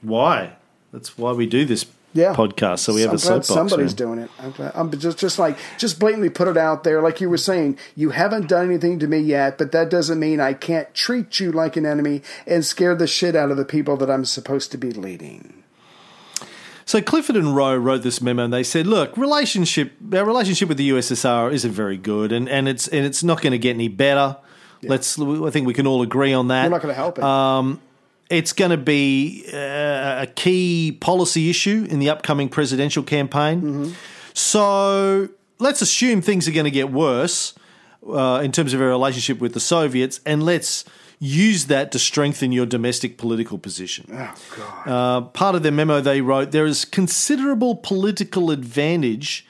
Why? That's why we do this Yeah, podcast. So we have I'm a soapbox. Somebody's man. doing it. I'm, glad, I'm just just like just blatantly put it out there, like you were saying. You haven't done anything to me yet, but that doesn't mean I can't treat you like an enemy and scare the shit out of the people that I'm supposed to be leading. So Clifford and Rowe wrote this memo, and they said, "Look, relationship our relationship with the USSR isn't very good, and, and it's and it's not going to get any better. Let's I think we can all agree on that. We're not going to help it. Um, it's going to be uh, a key policy issue in the upcoming presidential campaign. Mm-hmm. So let's assume things are going to get worse uh, in terms of our relationship with the Soviets, and let's use that to strengthen your domestic political position. oh God. Uh, part of their memo, they wrote there is considerable political advantage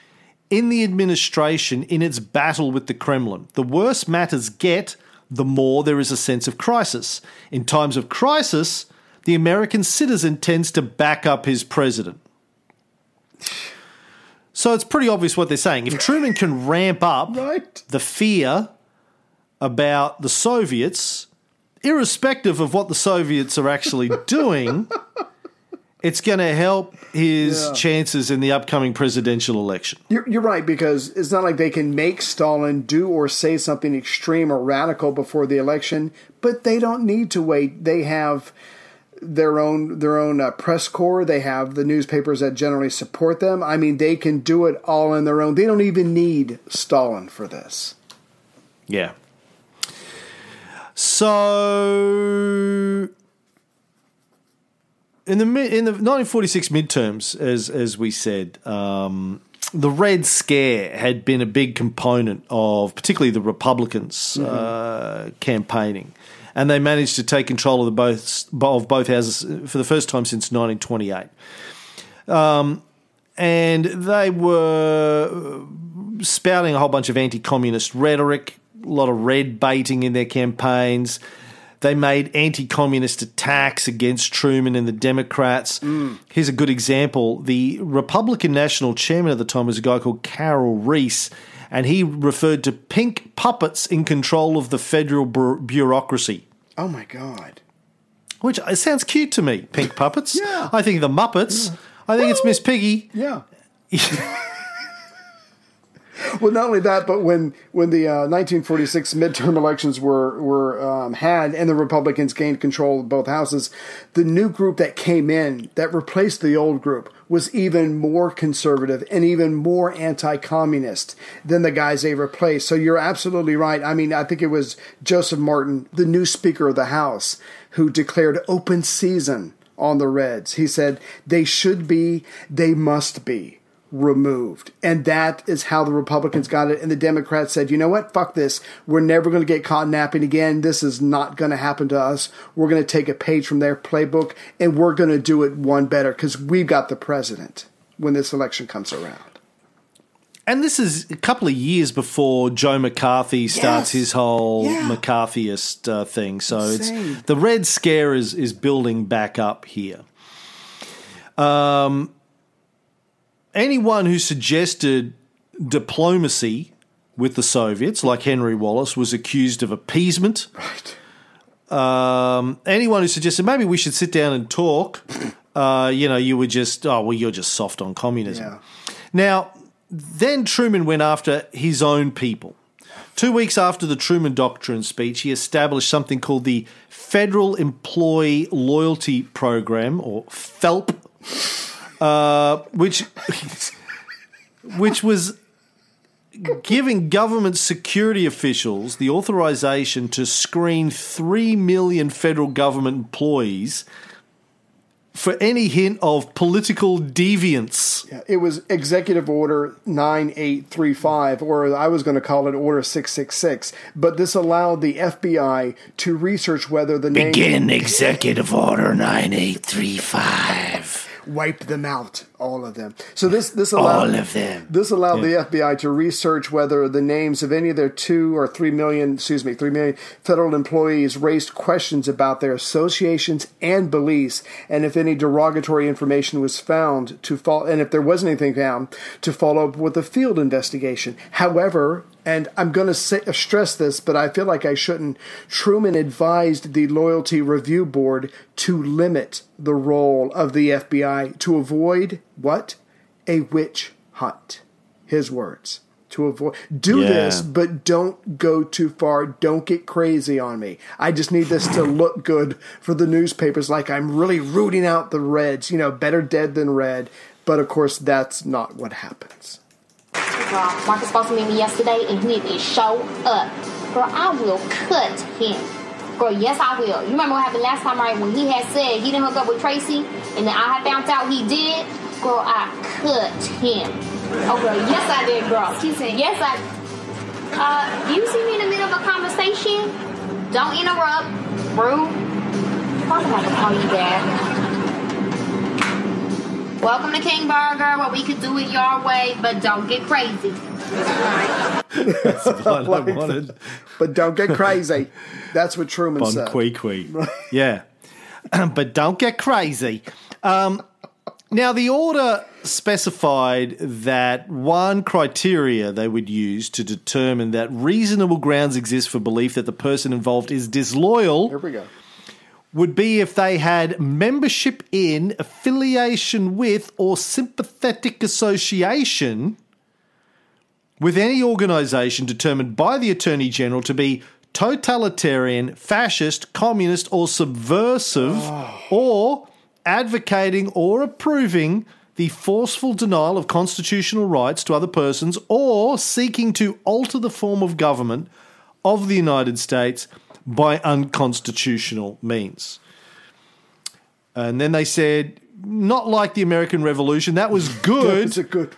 in the administration in its battle with the Kremlin. The worse matters get, the more there is a sense of crisis. In times of crisis, the American citizen tends to back up his president. So it's pretty obvious what they're saying. If Truman can ramp up Right. the fear about the Soviets, irrespective of what the Soviets are actually doing, it's going to help his Yeah. chances in the upcoming presidential election. You're, you're right because it's not like they can make Stalin do or say something extreme or radical before the election, but they don't need to wait. They have their own their own uh, press corps. They have the newspapers that generally support them. I mean, they can do it all on their own. They don't even need Stalin for this. Yeah. So in the in the 1946 midterms, as as we said, um, the Red Scare had been a big component of particularly the Republicans uh, campaigning, and they managed to take control of the both of both houses for the first time since 1928 and they were spouting a whole bunch of anti-communist rhetoric. A lot of red baiting in their campaigns. They made anti communist attacks against Truman and the Democrats. Here's a good example. The Republican national chairman at the time was a guy called Carroll Reece, and he referred to pink puppets in control of the federal bu- bureaucracy. Oh my God. Which it sounds cute to me, pink puppets. Yeah. I think the Muppets. I think it's Miss Piggy. Yeah. *laughs* *laughs* well, not only that, but when when the uh, 1946 midterm elections were were um, had and the Republicans gained control of both houses, the new group that came in that replaced the old group was even more conservative and even more anti-communist than the guys they replaced. So you're absolutely right. I mean, I think it was Joseph Martin, the new Speaker of the House, who declared open season on the Reds. He said they should be, they must be removed. And that is how the Republicans got it. And the Democrats said, you know what? Fuck this. We're never going to get caught napping again. This is not going to happen to us. We're going to take a page from their playbook and we're going to do it one better because we've got the president when this election comes around. And this is a couple of years before Joe McCarthy starts Yes. his whole Yeah. McCarthyist uh, thing. So Insane. it's the red scare is is building back up here. Um, anyone who suggested diplomacy with the Soviets, like Henry Wallace, was accused of appeasement. Right. Um, anyone who suggested maybe we should sit down and talk, uh, you know, you were just oh well, you're just soft on communism. Yeah. Now, then Truman went after his own people. Two weeks after the Truman Doctrine speech, he established something called the Federal Employee Loyalty Program, or FELP, uh, which, which was giving government security officials the authorization to screen 3 million federal government employees for any hint of political deviance. Yeah, it was Executive Order 9835, or I was going to call it Order 666. But this allowed the FBI to research whether the name. Begin Executive Order 9835. Wipe them out, all of them. So this this allowed All of them. This allowed the FBI to research whether the names of any of their two or three million, excuse me, three million federal employees raised questions about their associations and beliefs, and if any derogatory information was found to fall, and if there wasn't anything found, to follow up with a field investigation. However, and I'm going to say, uh, stress this, but I feel like I shouldn't. Truman advised the Loyalty Review Board to limit the role of the FBI to avoid what? A witch hunt. His words. To avoid. Do Yeah. this, but don't go too far. Don't get crazy on me. I just need this to look good for the newspapers, like I'm really rooting out the Reds. You know, better dead than red. But of course, that's not what happens. Girl, Marcus supposed to meet me yesterday and he didn't show up. Girl, I will cut him. Girl, yes I will. You remember what happened last time, right? When he had said he didn't hook up with Tracy and then I had found out he did. Girl, I cut him. Oh, girl, yes I did, girl. She said, yes I Uh, you see me in the middle of a conversation? Don't interrupt. Rude. I'm have to call you back. Welcome to King Burger, where we could do it your way, but don't get crazy. That's what I wanted. But don't get crazy. That's what Truman Bon said. qui qui. Yeah. *clears throat* but don't get crazy. Um, now, the order specified that one criteria they would use to determine that reasonable grounds exist for belief that the person involved is disloyal Here we go. Would be if they had membership in, affiliation with, or sympathetic association with any organisation determined by the Attorney General to be totalitarian, fascist, communist, or subversive, oh. or advocating or approving the forceful denial of constitutional rights to other persons, or seeking to alter the form of government of the United States by unconstitutional means. And then they said, not like the American Revolution. That was *laughs* good. It's a good.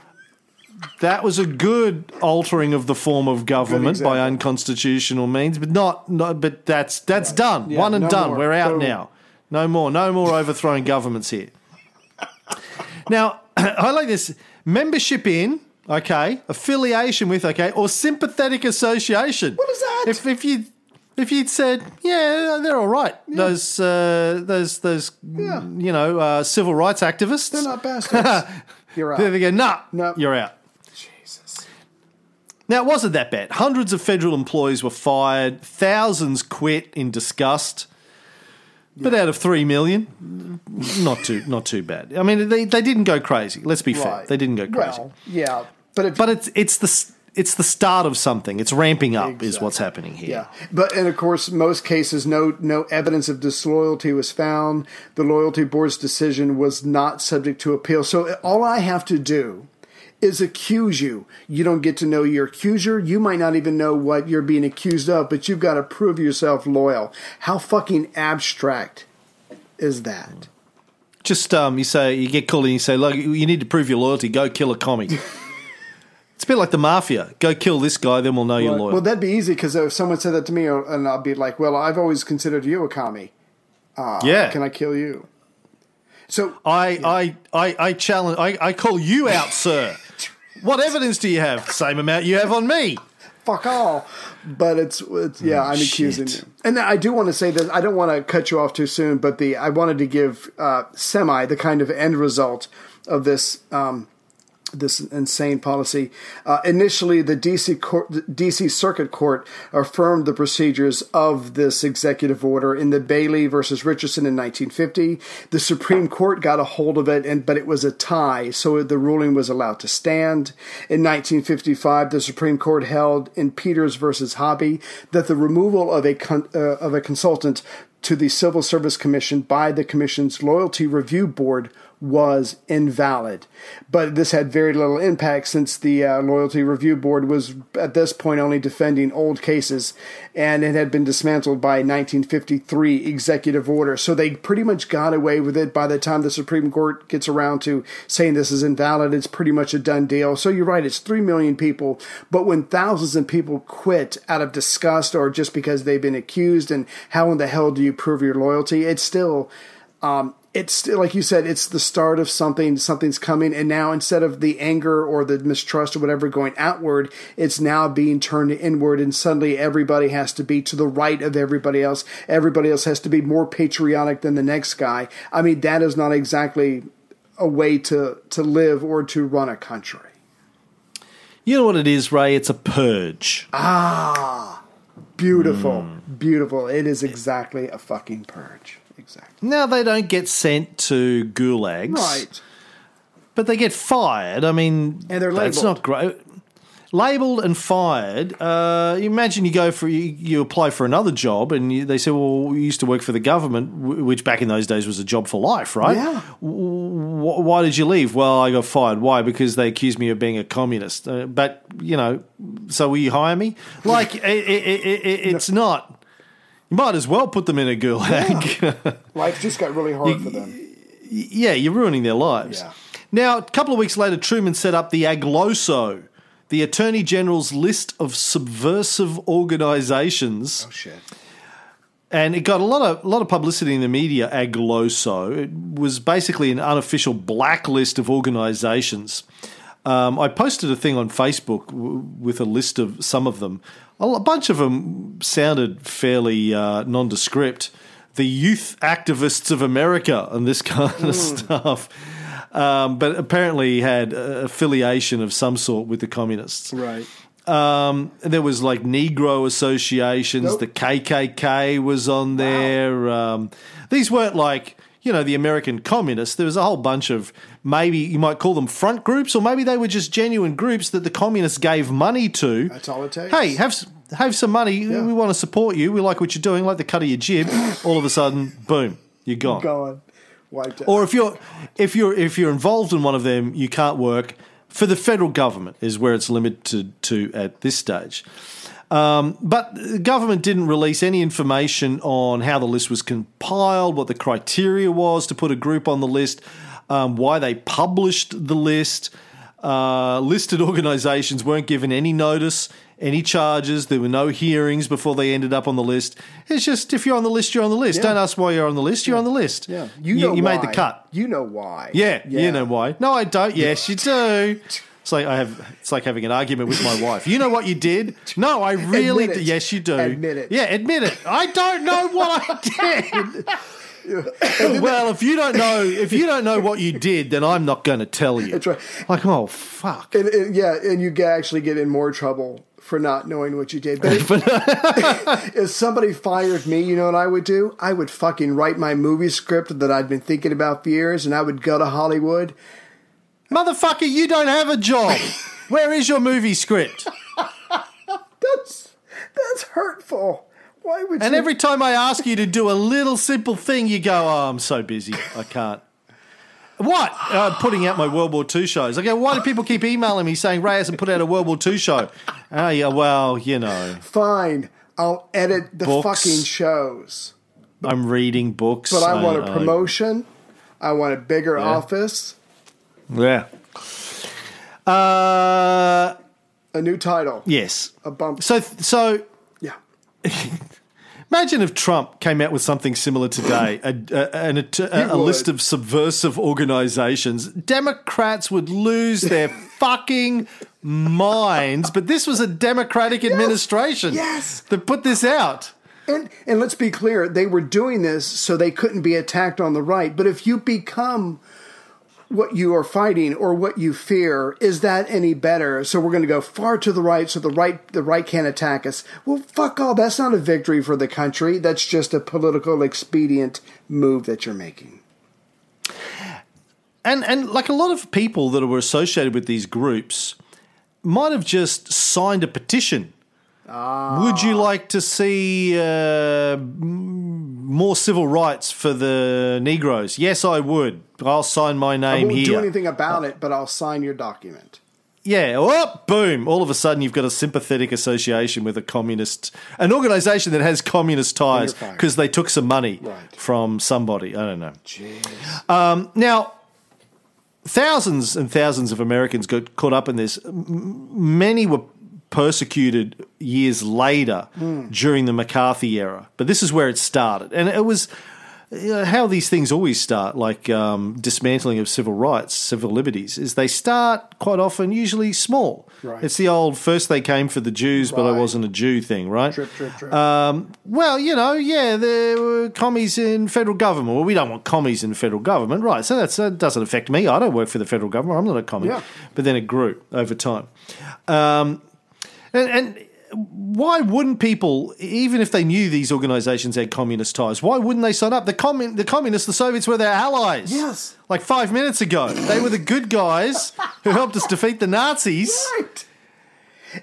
that was a good altering of the form of government by unconstitutional means, but not. not but that's that's done. Yeah, One and no done. more. We're out Boom. now. No more. No more overthrowing *laughs* governments here. Now, *clears throat* I like this membership in okay, affiliation with, okay, or sympathetic association. What is that? If if you if you'd said, yeah, they're all right, those uh, those those Yeah. you know uh, civil rights activists, They're not *laughs* bastards. You're out. There they go. Nah, No. you're out. Jesus. Now, it wasn't that bad. Hundreds of federal employees were fired, thousands quit in disgust. But out of three million, not too not too bad. I mean, they, they didn't go crazy. Let's be fair, they didn't go crazy. Well, yeah, but if, but it's it's the it's the start of something. It's ramping up, is what's happening here. Yeah, but and of course, most cases, no no evidence of disloyalty was found. The loyalty board's decision was not subject to appeal. So all I have to do is accuse you. You don't get to know your accuser. You might not even know what you're being accused of, but you've got to prove yourself loyal. How fucking abstract is that? Just um, you say you get called and you say, look, you need to prove your loyalty. Go kill a commie. *laughs* it's a bit like the mafia. Go kill this guy, then we'll know you're loyal. Well, that'd be easy because if someone said that to me, and I'd be like, "Well, I've always considered you a commie. yeah, Can I kill you?" So I, I, I, I challenge. I, I call you out, *laughs* sir. What evidence do you have? Same amount you have on me. fuck all. But it's, it's yeah, I'm accusing shit. you. And I do want to say that I don't want to cut you off too soon, but the I wanted to give uh, semi the kind of end result of this. Um, this insane policy. Uh, initially, the DC court, DC Circuit Court affirmed the procedures of this executive order in the Bailey versus Richardson in 1950. The Supreme Court got a hold of it, and but it was a tie, so the ruling was allowed to stand. In 1955, the Supreme Court held in Peters versus Hobby that the removal of a con- uh, of a consultant to the Civil Service Commission by the Commission's Loyalty Review Board was invalid. But this had very little impact since the uh, Loyalty Review Board was at this point only defending old cases and it had been dismantled by 1953 executive order. So they pretty much got away with it by the time the Supreme Court gets around to saying this is invalid. It's pretty much a done deal. So you're right, it's 3 million people. But when thousands of people quit out of disgust or just because they've been accused, and how in the hell do you prove your loyalty? It's still um, it's like you said it's the start of something something's coming. And now instead of the anger or the mistrust or whatever going outward it's now being turned inward. And suddenly everybody has to be to the right of everybody else. Everybody else has to be more patriotic than the next guy. I mean that is not exactly a way to to live or to run a country. You know what it is, Ray? It's a purge. Ah, beautiful Hmm. beautiful. It is exactly a fucking purge exactly Now they don't get sent to gulags, right But they get fired. I mean, And they're That's labelled. not great. Labeled and fired. Uh, imagine you go for you, you apply for another job, and you, they say, "Well, we used to work for the government," which back in those days was a job for life, right? Yeah. Wh- why did you leave? Well, I got fired. Why? Because they accused me of being a communist. Uh, but you know, so will you hire me? Like it, it, it, it, it's not. You might as well put them in a gulag. life *laughs* just got really hard for them yeah, you're ruining their lives. Yeah. Now, a couple of weeks later, Truman set up the AGLOSO, the Attorney General's list of subversive organizations, oh shit and it got a lot of a lot of publicity in the media. AGLOSO it was basically an unofficial blacklist of organizations. Um, I posted a thing on Facebook w- with a list of some of them. A bunch of them sounded fairly uh, nondescript. The Youth Activists of America and this *laughs* kind of stuff. Um, but apparently had uh, affiliation of some sort with the communists. right Um, there was like Negro associations. Nope. The KKK was on there. Um, these weren't like you know the American communists. There was a whole bunch of maybe you might call them front groups, or maybe they were just genuine groups that the communists gave money to. That's all it takes. Hey, have have some money. We want to support you. We like what you're doing. Like the cut of your jib. *coughs* All of a sudden, boom, you're gone. gone wiped out Or if you're if you're if you're involved in one of them, you can't work for the federal government. Is where it's limited to at this stage. Um, but the government didn't release any information on how the list was compiled, what the criteria was to put a group on the list, um, why they published the list. Uh, listed *laughs* organizations weren't given any notice, any charges. There were no hearings before they ended up on the list. It's just if you're on the list, you're on the list. Yeah. Don't ask why you're on the list. You're on the list. Yeah, you, you made the cut. You know why? Yeah, you know why. No, I don't. Yes, you do. *laughs* It's like I have. It's like having an argument with my wife. You know what you did? No, I *laughs* really. Did. Yes, you do. Admit it. Yeah, admit it. I don't know what I *laughs* did. *laughs* well, if you don't know, if you don't know what you did, then I'm not going to tell you. That's right. Like, oh fuck. And, and yeah, and you get- actually get in more trouble for not knowing what you did. But if, if somebody fired me, you know what I would do? I would fucking write my movie script that I'd been thinking about for years, and I would go to Hollywood. Motherfucker, you don't have a job. *laughs* Where is your movie script? That's that's hurtful. Why would And you? every time I ask you to do a little simple thing, you go, "Oh, I'm so busy, I can't." What? Uh, putting out my World War II shows. I go, why do people keep emailing me saying Ray hasn't put out a World War II show? Oh, yeah, well, you know, Fine, I'll edit the Books. fucking shows. I'm reading books. But I want a promotion. I want a bigger office, yeah. Uh, a new title, yes. a bump. So, so yeah. *laughs* Imagine if Trump came out with something similar today, a, a, a, a, a list of subversive organizations. Democrats would lose their *laughs* fucking minds. But this was a Democratic administration Yes. that put this out. And and let's be clear, they were doing this so they couldn't be attacked on the right. But if you become what you are fighting or what you fear, is that any better? So we're going to go far to the right so the right the right can't attack us. Well, fuck all. That's not a victory for the country. That's just a political expedient move that you're making. And and like a lot of people that were associated with these groups might have just signed a petition. Would you like to see uh, more civil rights for the Negroes? Yes, I would. I'll sign my name I won't do anything about it, but I'll sign your document. Yeah, oh, boom. All of a sudden, you've got a sympathetic association with a communist, an organization that has communist ties because they took some money Right. from somebody. I don't know. Um, now, thousands and thousands of Americans got caught up in this. Many were persecuted years later during the McCarthy era, but this is where it started, and it was. you know, how these things always start, like um, dismantling of civil rights, civil liberties, is they start quite often, usually small. Right. It's the old first they came for the Jews, but I wasn't a Jew thing, right? Trip, trip, trip. Um, well, you know, yeah, there were commies in federal government. Well, we don't want commies in federal government, right? So that's, that doesn't affect me. I don't work for the federal government. I'm not a commie. Yeah. But then it grew over time. Um, and, and why wouldn't people, even if they knew these organizations had communist ties, why wouldn't they sign up? The, commun- the communists, the Soviets were their allies. Yes. Like five minutes ago. They were the good guys who helped us defeat the Nazis. Right.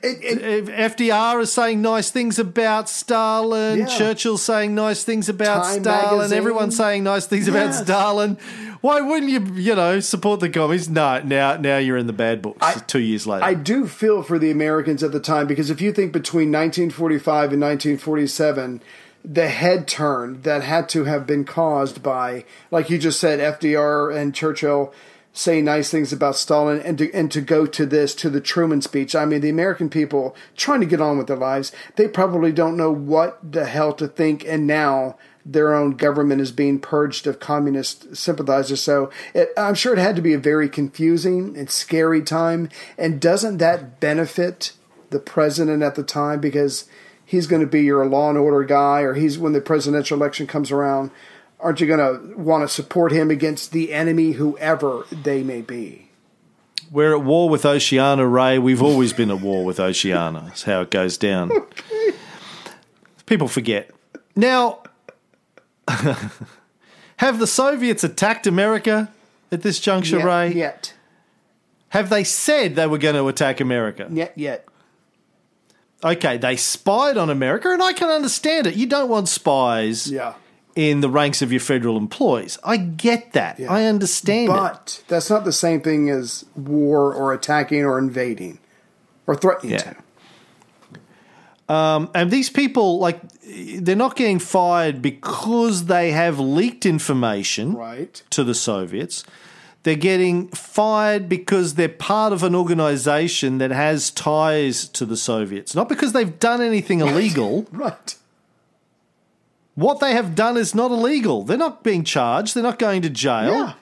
And- If FDR is saying nice things about Stalin, Yeah. Churchill's saying nice things about Time Stalin, magazine. everyone's saying nice things about Stalin. Why wouldn't you, you know, support the commies? No, now now you're in the bad books I- two years later. I do feel for the Americans at the time because if you think between 1945 and 1947, the head turn that had to have been caused by, like you just said, FDR and Churchill saying nice things about Stalin and to, and to go to this, to the Truman speech. I mean, the American people trying to get on with their lives, they probably don't know what the hell to think. And now their own government is being purged of communist sympathizers. So it, I'm sure it had to be a very confusing and scary time. And doesn't that benefit the president at the time because he's going to be your law and order guy, or he's when the presidential election comes around? Aren't you going to want to support him against the enemy, whoever they may be? We're at war with Oceania, Ray. We've always been at war with Oceania. That's how it goes down. *laughs* People forget. Now, *laughs* have the Soviets attacked America at this juncture, Yet, Ray? yet, Have they said they were going to attack America? yet, yet. Okay, they spied on America, and I can understand it. You don't want spies Yeah. In the ranks of your federal employees. I get that. Yeah. I understand it. But that's not the same thing as war or attacking or invading or threatening Yeah. to. Um, and these people, like, they're not getting fired because they have leaked information Right. to the Soviets. They're getting fired because they're part of an organization that has ties to the Soviets, not because they've done anything *laughs* illegal. Right. What they have done is not illegal. They're not being charged. They're not going to jail. Yeah.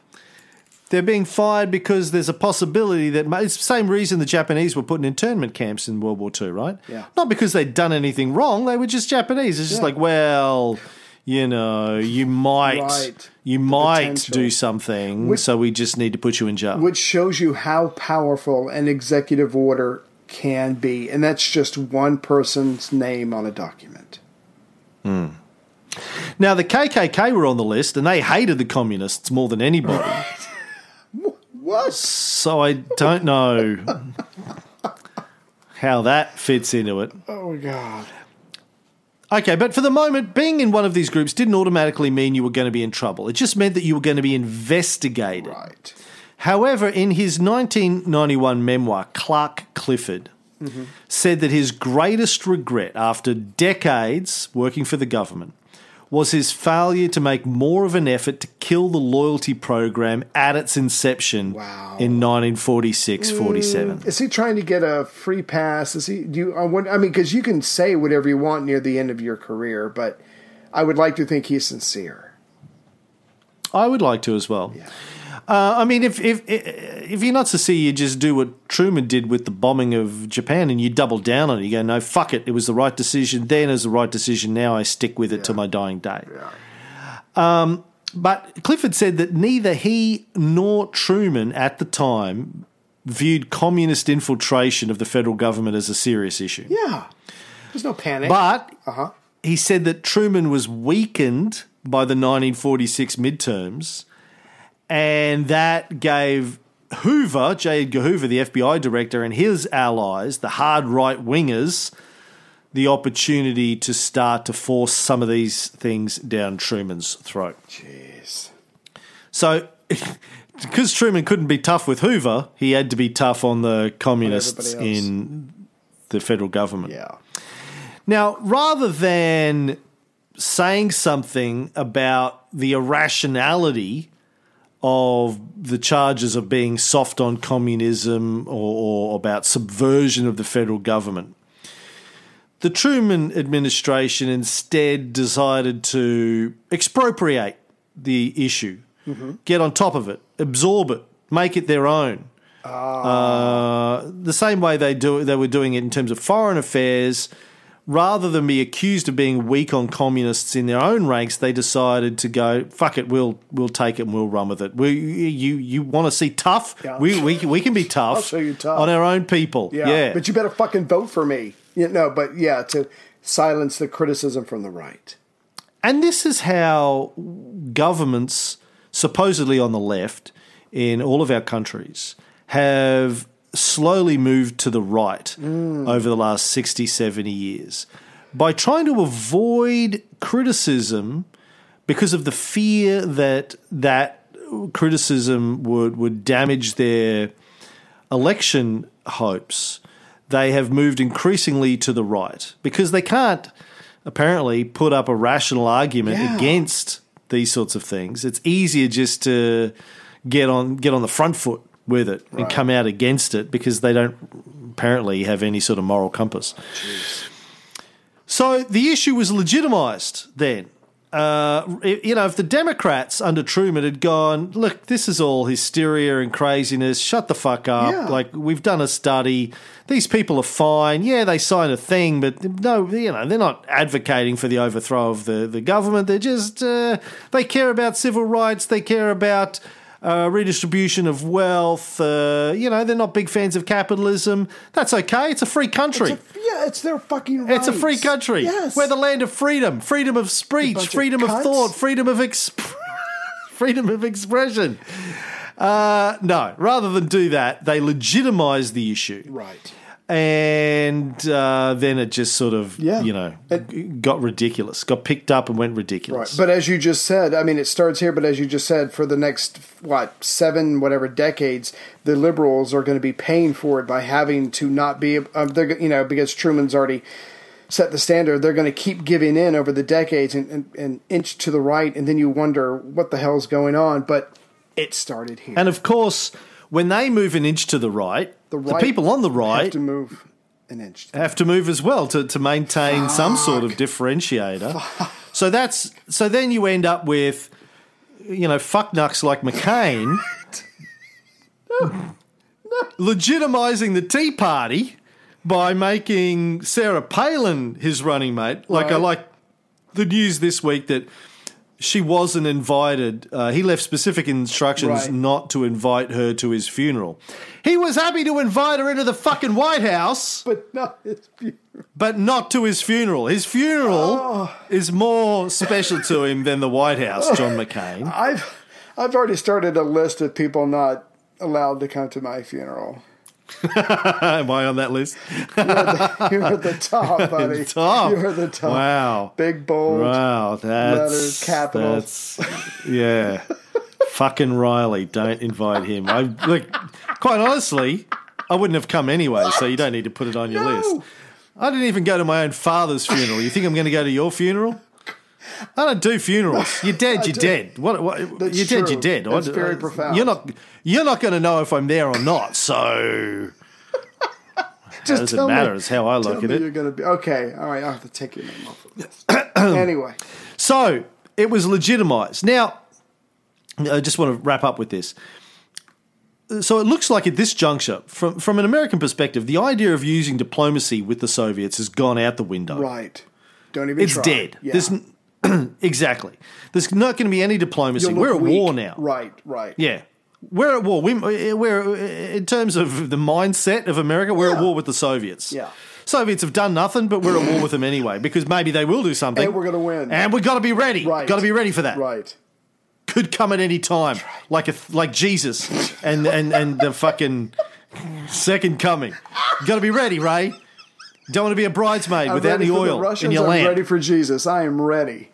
They're being fired because there's a possibility that it's the same reason the Japanese were put in internment camps in World War II, right? Yeah. Not because they'd done anything wrong; they were just Japanese. It's just Yeah. like, well, you know, you might, Right. you The might potential. do something, Which- so we just need to put you in jail. which shows you how powerful an executive order can be, and that's just one person's name on a document. Hmm. Now, the KKK were on the list, and they hated the communists more than anybody. What? So I don't know how that fits into it. Oh God! Okay, but for the moment, being in one of these groups didn't automatically mean you were going to be in trouble. It just meant that you were going to be investigated. Right. However, in his 1991 memoir, Clark Clifford mm-hmm. said that his greatest regret after decades working for the government was his failure to make more of an effort to kill the loyalty program at its inception Wow. in 1946 mm. 47. Is he trying to get a free pass? Is he? Do you? I, wonder, I mean, because you can say whatever you want near the end of your career, but I would like to think he's sincere. I would like to as well. Uh, I mean, if if if you're not to see, you just do what Truman did with the bombing of Japan, and you double down on it. You go, no, fuck it. It was the right decision then. It was the right decision now. I stick with it to my dying day. Um, but Clifford said that neither he nor Truman at the time viewed communist infiltration of the federal government as a serious issue. Yeah. There's no panic. But uh-huh. he said that Truman was weakened by the 1946 midterms, and that gave Hoover, J. Edgar Hoover, the FBI director, and his allies, the hard right wingers, the opportunity to start to force some of these things down Truman's throat. Jeez. So, *laughs* because Truman couldn't be tough with Hoover, he had to be tough on the communists in the federal government. Yeah. Now, rather than saying something about the irrationality of the charges of being soft on communism or, or about subversion of the federal government, the Truman administration instead decided to expropriate the issue, get on top of it, absorb it, make it their own. Uh, the same way they do they were doing it in terms of foreign affairs. Rather than be accused of being weak on communists in their own ranks, they decided to go, "Fuck it, we'll we'll take it and we'll run with it." We, you you want to see tough? Yeah. We, we we can be *laughs* tough. I'll show you tough. on our own people. Yeah. Yeah, But you better fucking vote for me. You know, but yeah, to silence the criticism from the right. And this is how governments, supposedly on the left, in all of our countries, have slowly moved to the right over the last 60, 70 years by trying to avoid criticism because of the fear that that criticism would, would damage their election hopes, they have moved increasingly to the right because they can't apparently put up a rational argument Yeah. against these sorts of things. It's easier just to get on get on the front foot with it and come out against it because they don't apparently have any sort of moral compass. So the issue was legitimized then. Uh, you know, if the Democrats under Truman had gone, look, this is all hysteria and craziness, shut the fuck up. Yeah. Like, we've done a study. These people are fine. Yeah, they sign a thing, but no, you know, they're not advocating for the overthrow of the, the government. They're just, uh, they care about civil rights. They care about uh, redistribution of wealth. Uh, you know, they're not big fans of capitalism. That's okay. It's a free country. It's a- yeah, it's their fucking rights. It's a free country. Yes. We're the land of freedom, freedom of speech, freedom of cunts. thought, freedom of exp- *laughs* freedom of expression. Uh, no, rather than do that, they legitimize the issue, right. And uh, then it just sort of, Yeah. you know, It- got ridiculous, got picked up and went Right. ridiculous. But as you just said, I mean, it starts here, but as you just said, for the next, what, seven, whatever decades, the liberals are going to be paying for it by having to not be, um, they're, you know, because Truman's already set the standard, they're going to keep giving in over the decades and, and, and inch to the right, and then you wonder what the hell's going on. But it started here. and of course, when they move an inch to the right, the, right people on the right have right to move an inch. have to move as well to, to maintain some sort of differentiator. So that's so then you end up with you know fucknucks like McCain *laughs* legitimizing the Tea Party by making Sarah Palin his running mate. Like I like the news this week that she wasn't invited. Uh, he left specific instructions Right. not to invite her to his funeral. He was happy to invite her into the fucking White House, *laughs* But not his view. but not to his funeral. His funeral Oh. is more special to him than the White House, John McCain. *laughs* I've I've already started a list of people not allowed to come to my funeral. *laughs* Am I on that list? You're at the *laughs* top, buddy. Top. You're at the top. Wow. Big bold. Wow, that's letters, capitals. That's, yeah, fucking Riley. Don't invite him. I look. Quite honestly, I wouldn't have come anyway. So you don't need to put it on your No. list. I didn't even go to my own father's funeral. You think I'm going to go to your funeral? I don't do funerals. You're dead. *laughs* You're do. dead. What? what you're dead. You're dead. That's I- very uh, profound. You're not. You're not going to know if I'm there or not. So *laughs* Just doesn't tell me- matter. It's how I look at it. You're gonna be okay. All right, I'll have to take your name off of this. *clears throat* anyway, So it was legitimized. Now, I just want to wrap up with this. So it looks like at this juncture, from from an American perspective, the idea of using diplomacy with the Soviets has gone out the window. right. Don't even. It's try. dead. Yeah. There's *clears throat* exactly. There's not going to be any diplomacy. We're at war now. Right. Right. Yeah. We're at war. We, we're in terms of the mindset of America. We're at war with the Soviets. Yeah. Soviets have done nothing, but we're at war with them anyway because maybe they will do something, And we're gonna win. and we've got to be ready. Right. Got to be ready for that. Right. Could come at any time, like a like Jesus and and and the fucking second coming. Got to be ready, Ray. Don't want to be a bridesmaid I'm without any oil Russians. in your I'm ready for Jesus. I am ready.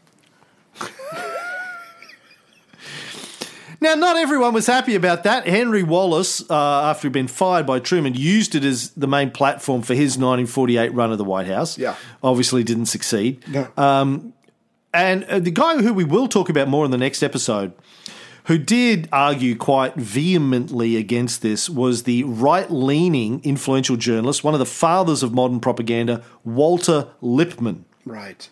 Now, not everyone was happy about that. Henry Wallace, uh, after he'd been fired by Truman, used it as the main platform for his 1948 run of the White House. Yeah. Obviously didn't succeed. No. And uh, the guy who we will talk about more in the next episode, who did argue quite vehemently against this, was the right leaning influential journalist, one of the fathers of modern propaganda, Walter Lippmann right.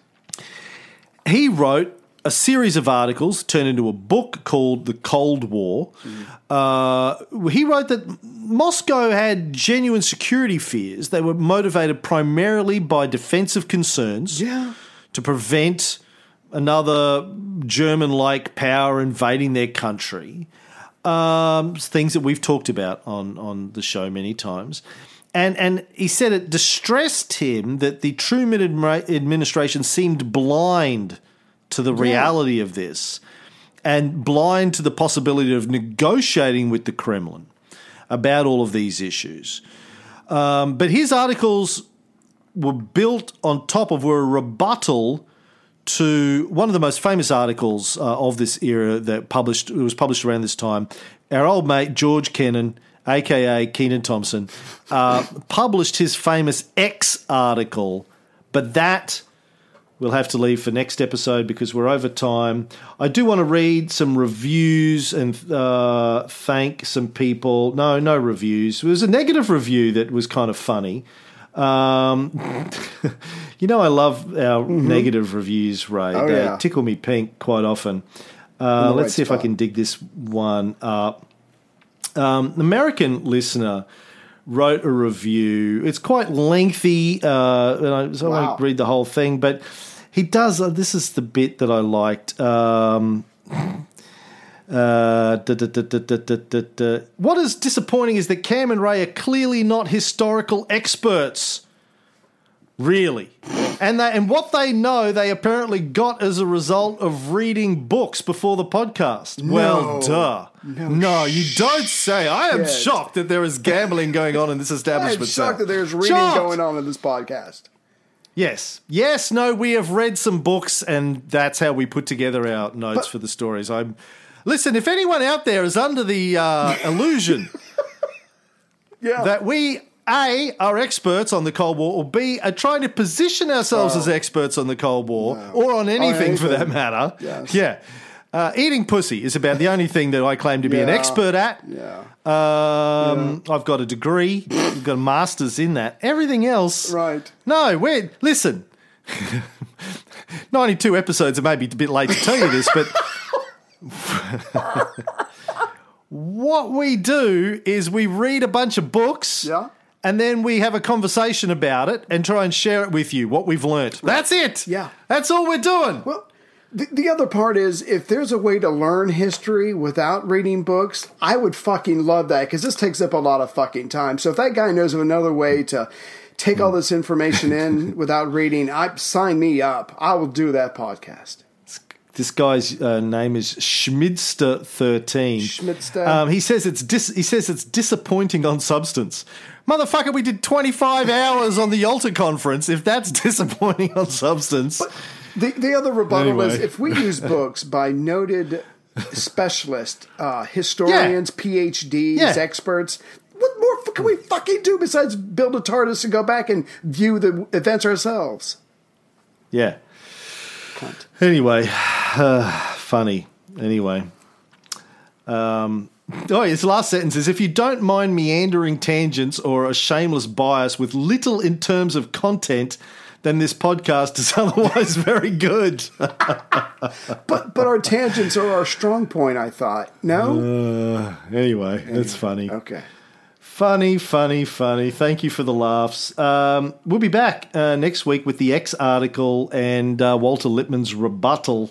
he wrote a series of articles turned into a book called The Cold War. Uh, he wrote that Moscow had genuine security fears. They were motivated primarily by defensive concerns Yeah. to prevent another German like power invading their country. Um, things that we've talked about on, on the show many times. And, and he said it distressed him that the Truman administration seemed blind to the reality of this and blind to the possibility of negotiating with the Kremlin about all of these issues. Um, but his articles were built on top of were a rebuttal to one of the most famous articles uh, of this era that published it was published around this time. Our old mate George Kennan, aka Kenan Thompson, uh, *laughs* published his famous X article, but that we'll have to leave for next episode because we're over time. I do want to read some reviews and uh, thank some people. No, no reviews. It was a negative review that was kind of funny. Um, *laughs* you know, I love our negative reviews, Ray. Mm-hmm. Oh, they yeah. tickle me pink quite often. Uh, let's right see if I can dig this one up. Um, American listener wrote a review. It's quite lengthy, uh, and I, so I won't read the whole thing, but he does. Uh, this is the bit that I liked. Um, uh, what is disappointing is that Cam and Ray are clearly not historical experts. Really. And they, and what they know, they apparently got as a result of reading books before the podcast. No. Well, duh. No, no you don't say. I am shocked that there is gambling going on in this establishment. I am shocked that there's reading going on in this podcast. Yes. Yes, no, we have read some books and that's how we put together our notes for the stories. I'm Listen, if anyone out there is under the uh, illusion *laughs* Yeah. that we A are experts on the Cold War or B are trying to position ourselves as experts on the Cold War or on anything, for that matter. Yes. Yeah. Uh, eating pussy is about the only thing that I claim to be an Yeah. expert at. yeah. Um, I've got a degree, I've got a master's in that. Everything else, Right. no, we're listen. *laughs* Ninety-two episodes. It may be a bit late to tell you this, but *laughs* What we do is we read a bunch of books. Yeah. And then we have a conversation about it and try and share it with you, what we've learnt. That's it. Yeah. That's all we're doing. Well, the, the other part is if there's a way to learn history without reading books, I would fucking love that because this takes up a lot of fucking time. So if that guy knows of another way to take all this information *laughs* in without reading, I sign me up. I will do that podcast. This guy's uh, name is Schmidster thirteen. Schmidster. Um, he says it's dis- he says it's disappointing on substance. Motherfucker, we did twenty five hours on the Yalta conference. If that's *laughs* disappointing on substance, The, the other rebuttal is if we use *laughs* books by noted specialists, uh, historians, PhDs, Yeah. experts, what more can we fucking do besides build a TARDIS and go back and view the events ourselves? yeah. Cunt. Anyway, *sighs* uh, funny. Anyway. Um, oh, his last sentence is if you don't mind meandering tangents or a shameless bias with little in terms of content, then this podcast is *laughs* otherwise very good. *laughs* But but our tangents are our strong point. I thought no. anyway, that's funny. okay. Funny, funny, funny. Thank you for the laughs. Um, we'll be back uh, next week with the X article and uh, Walter Lippmann's rebuttal.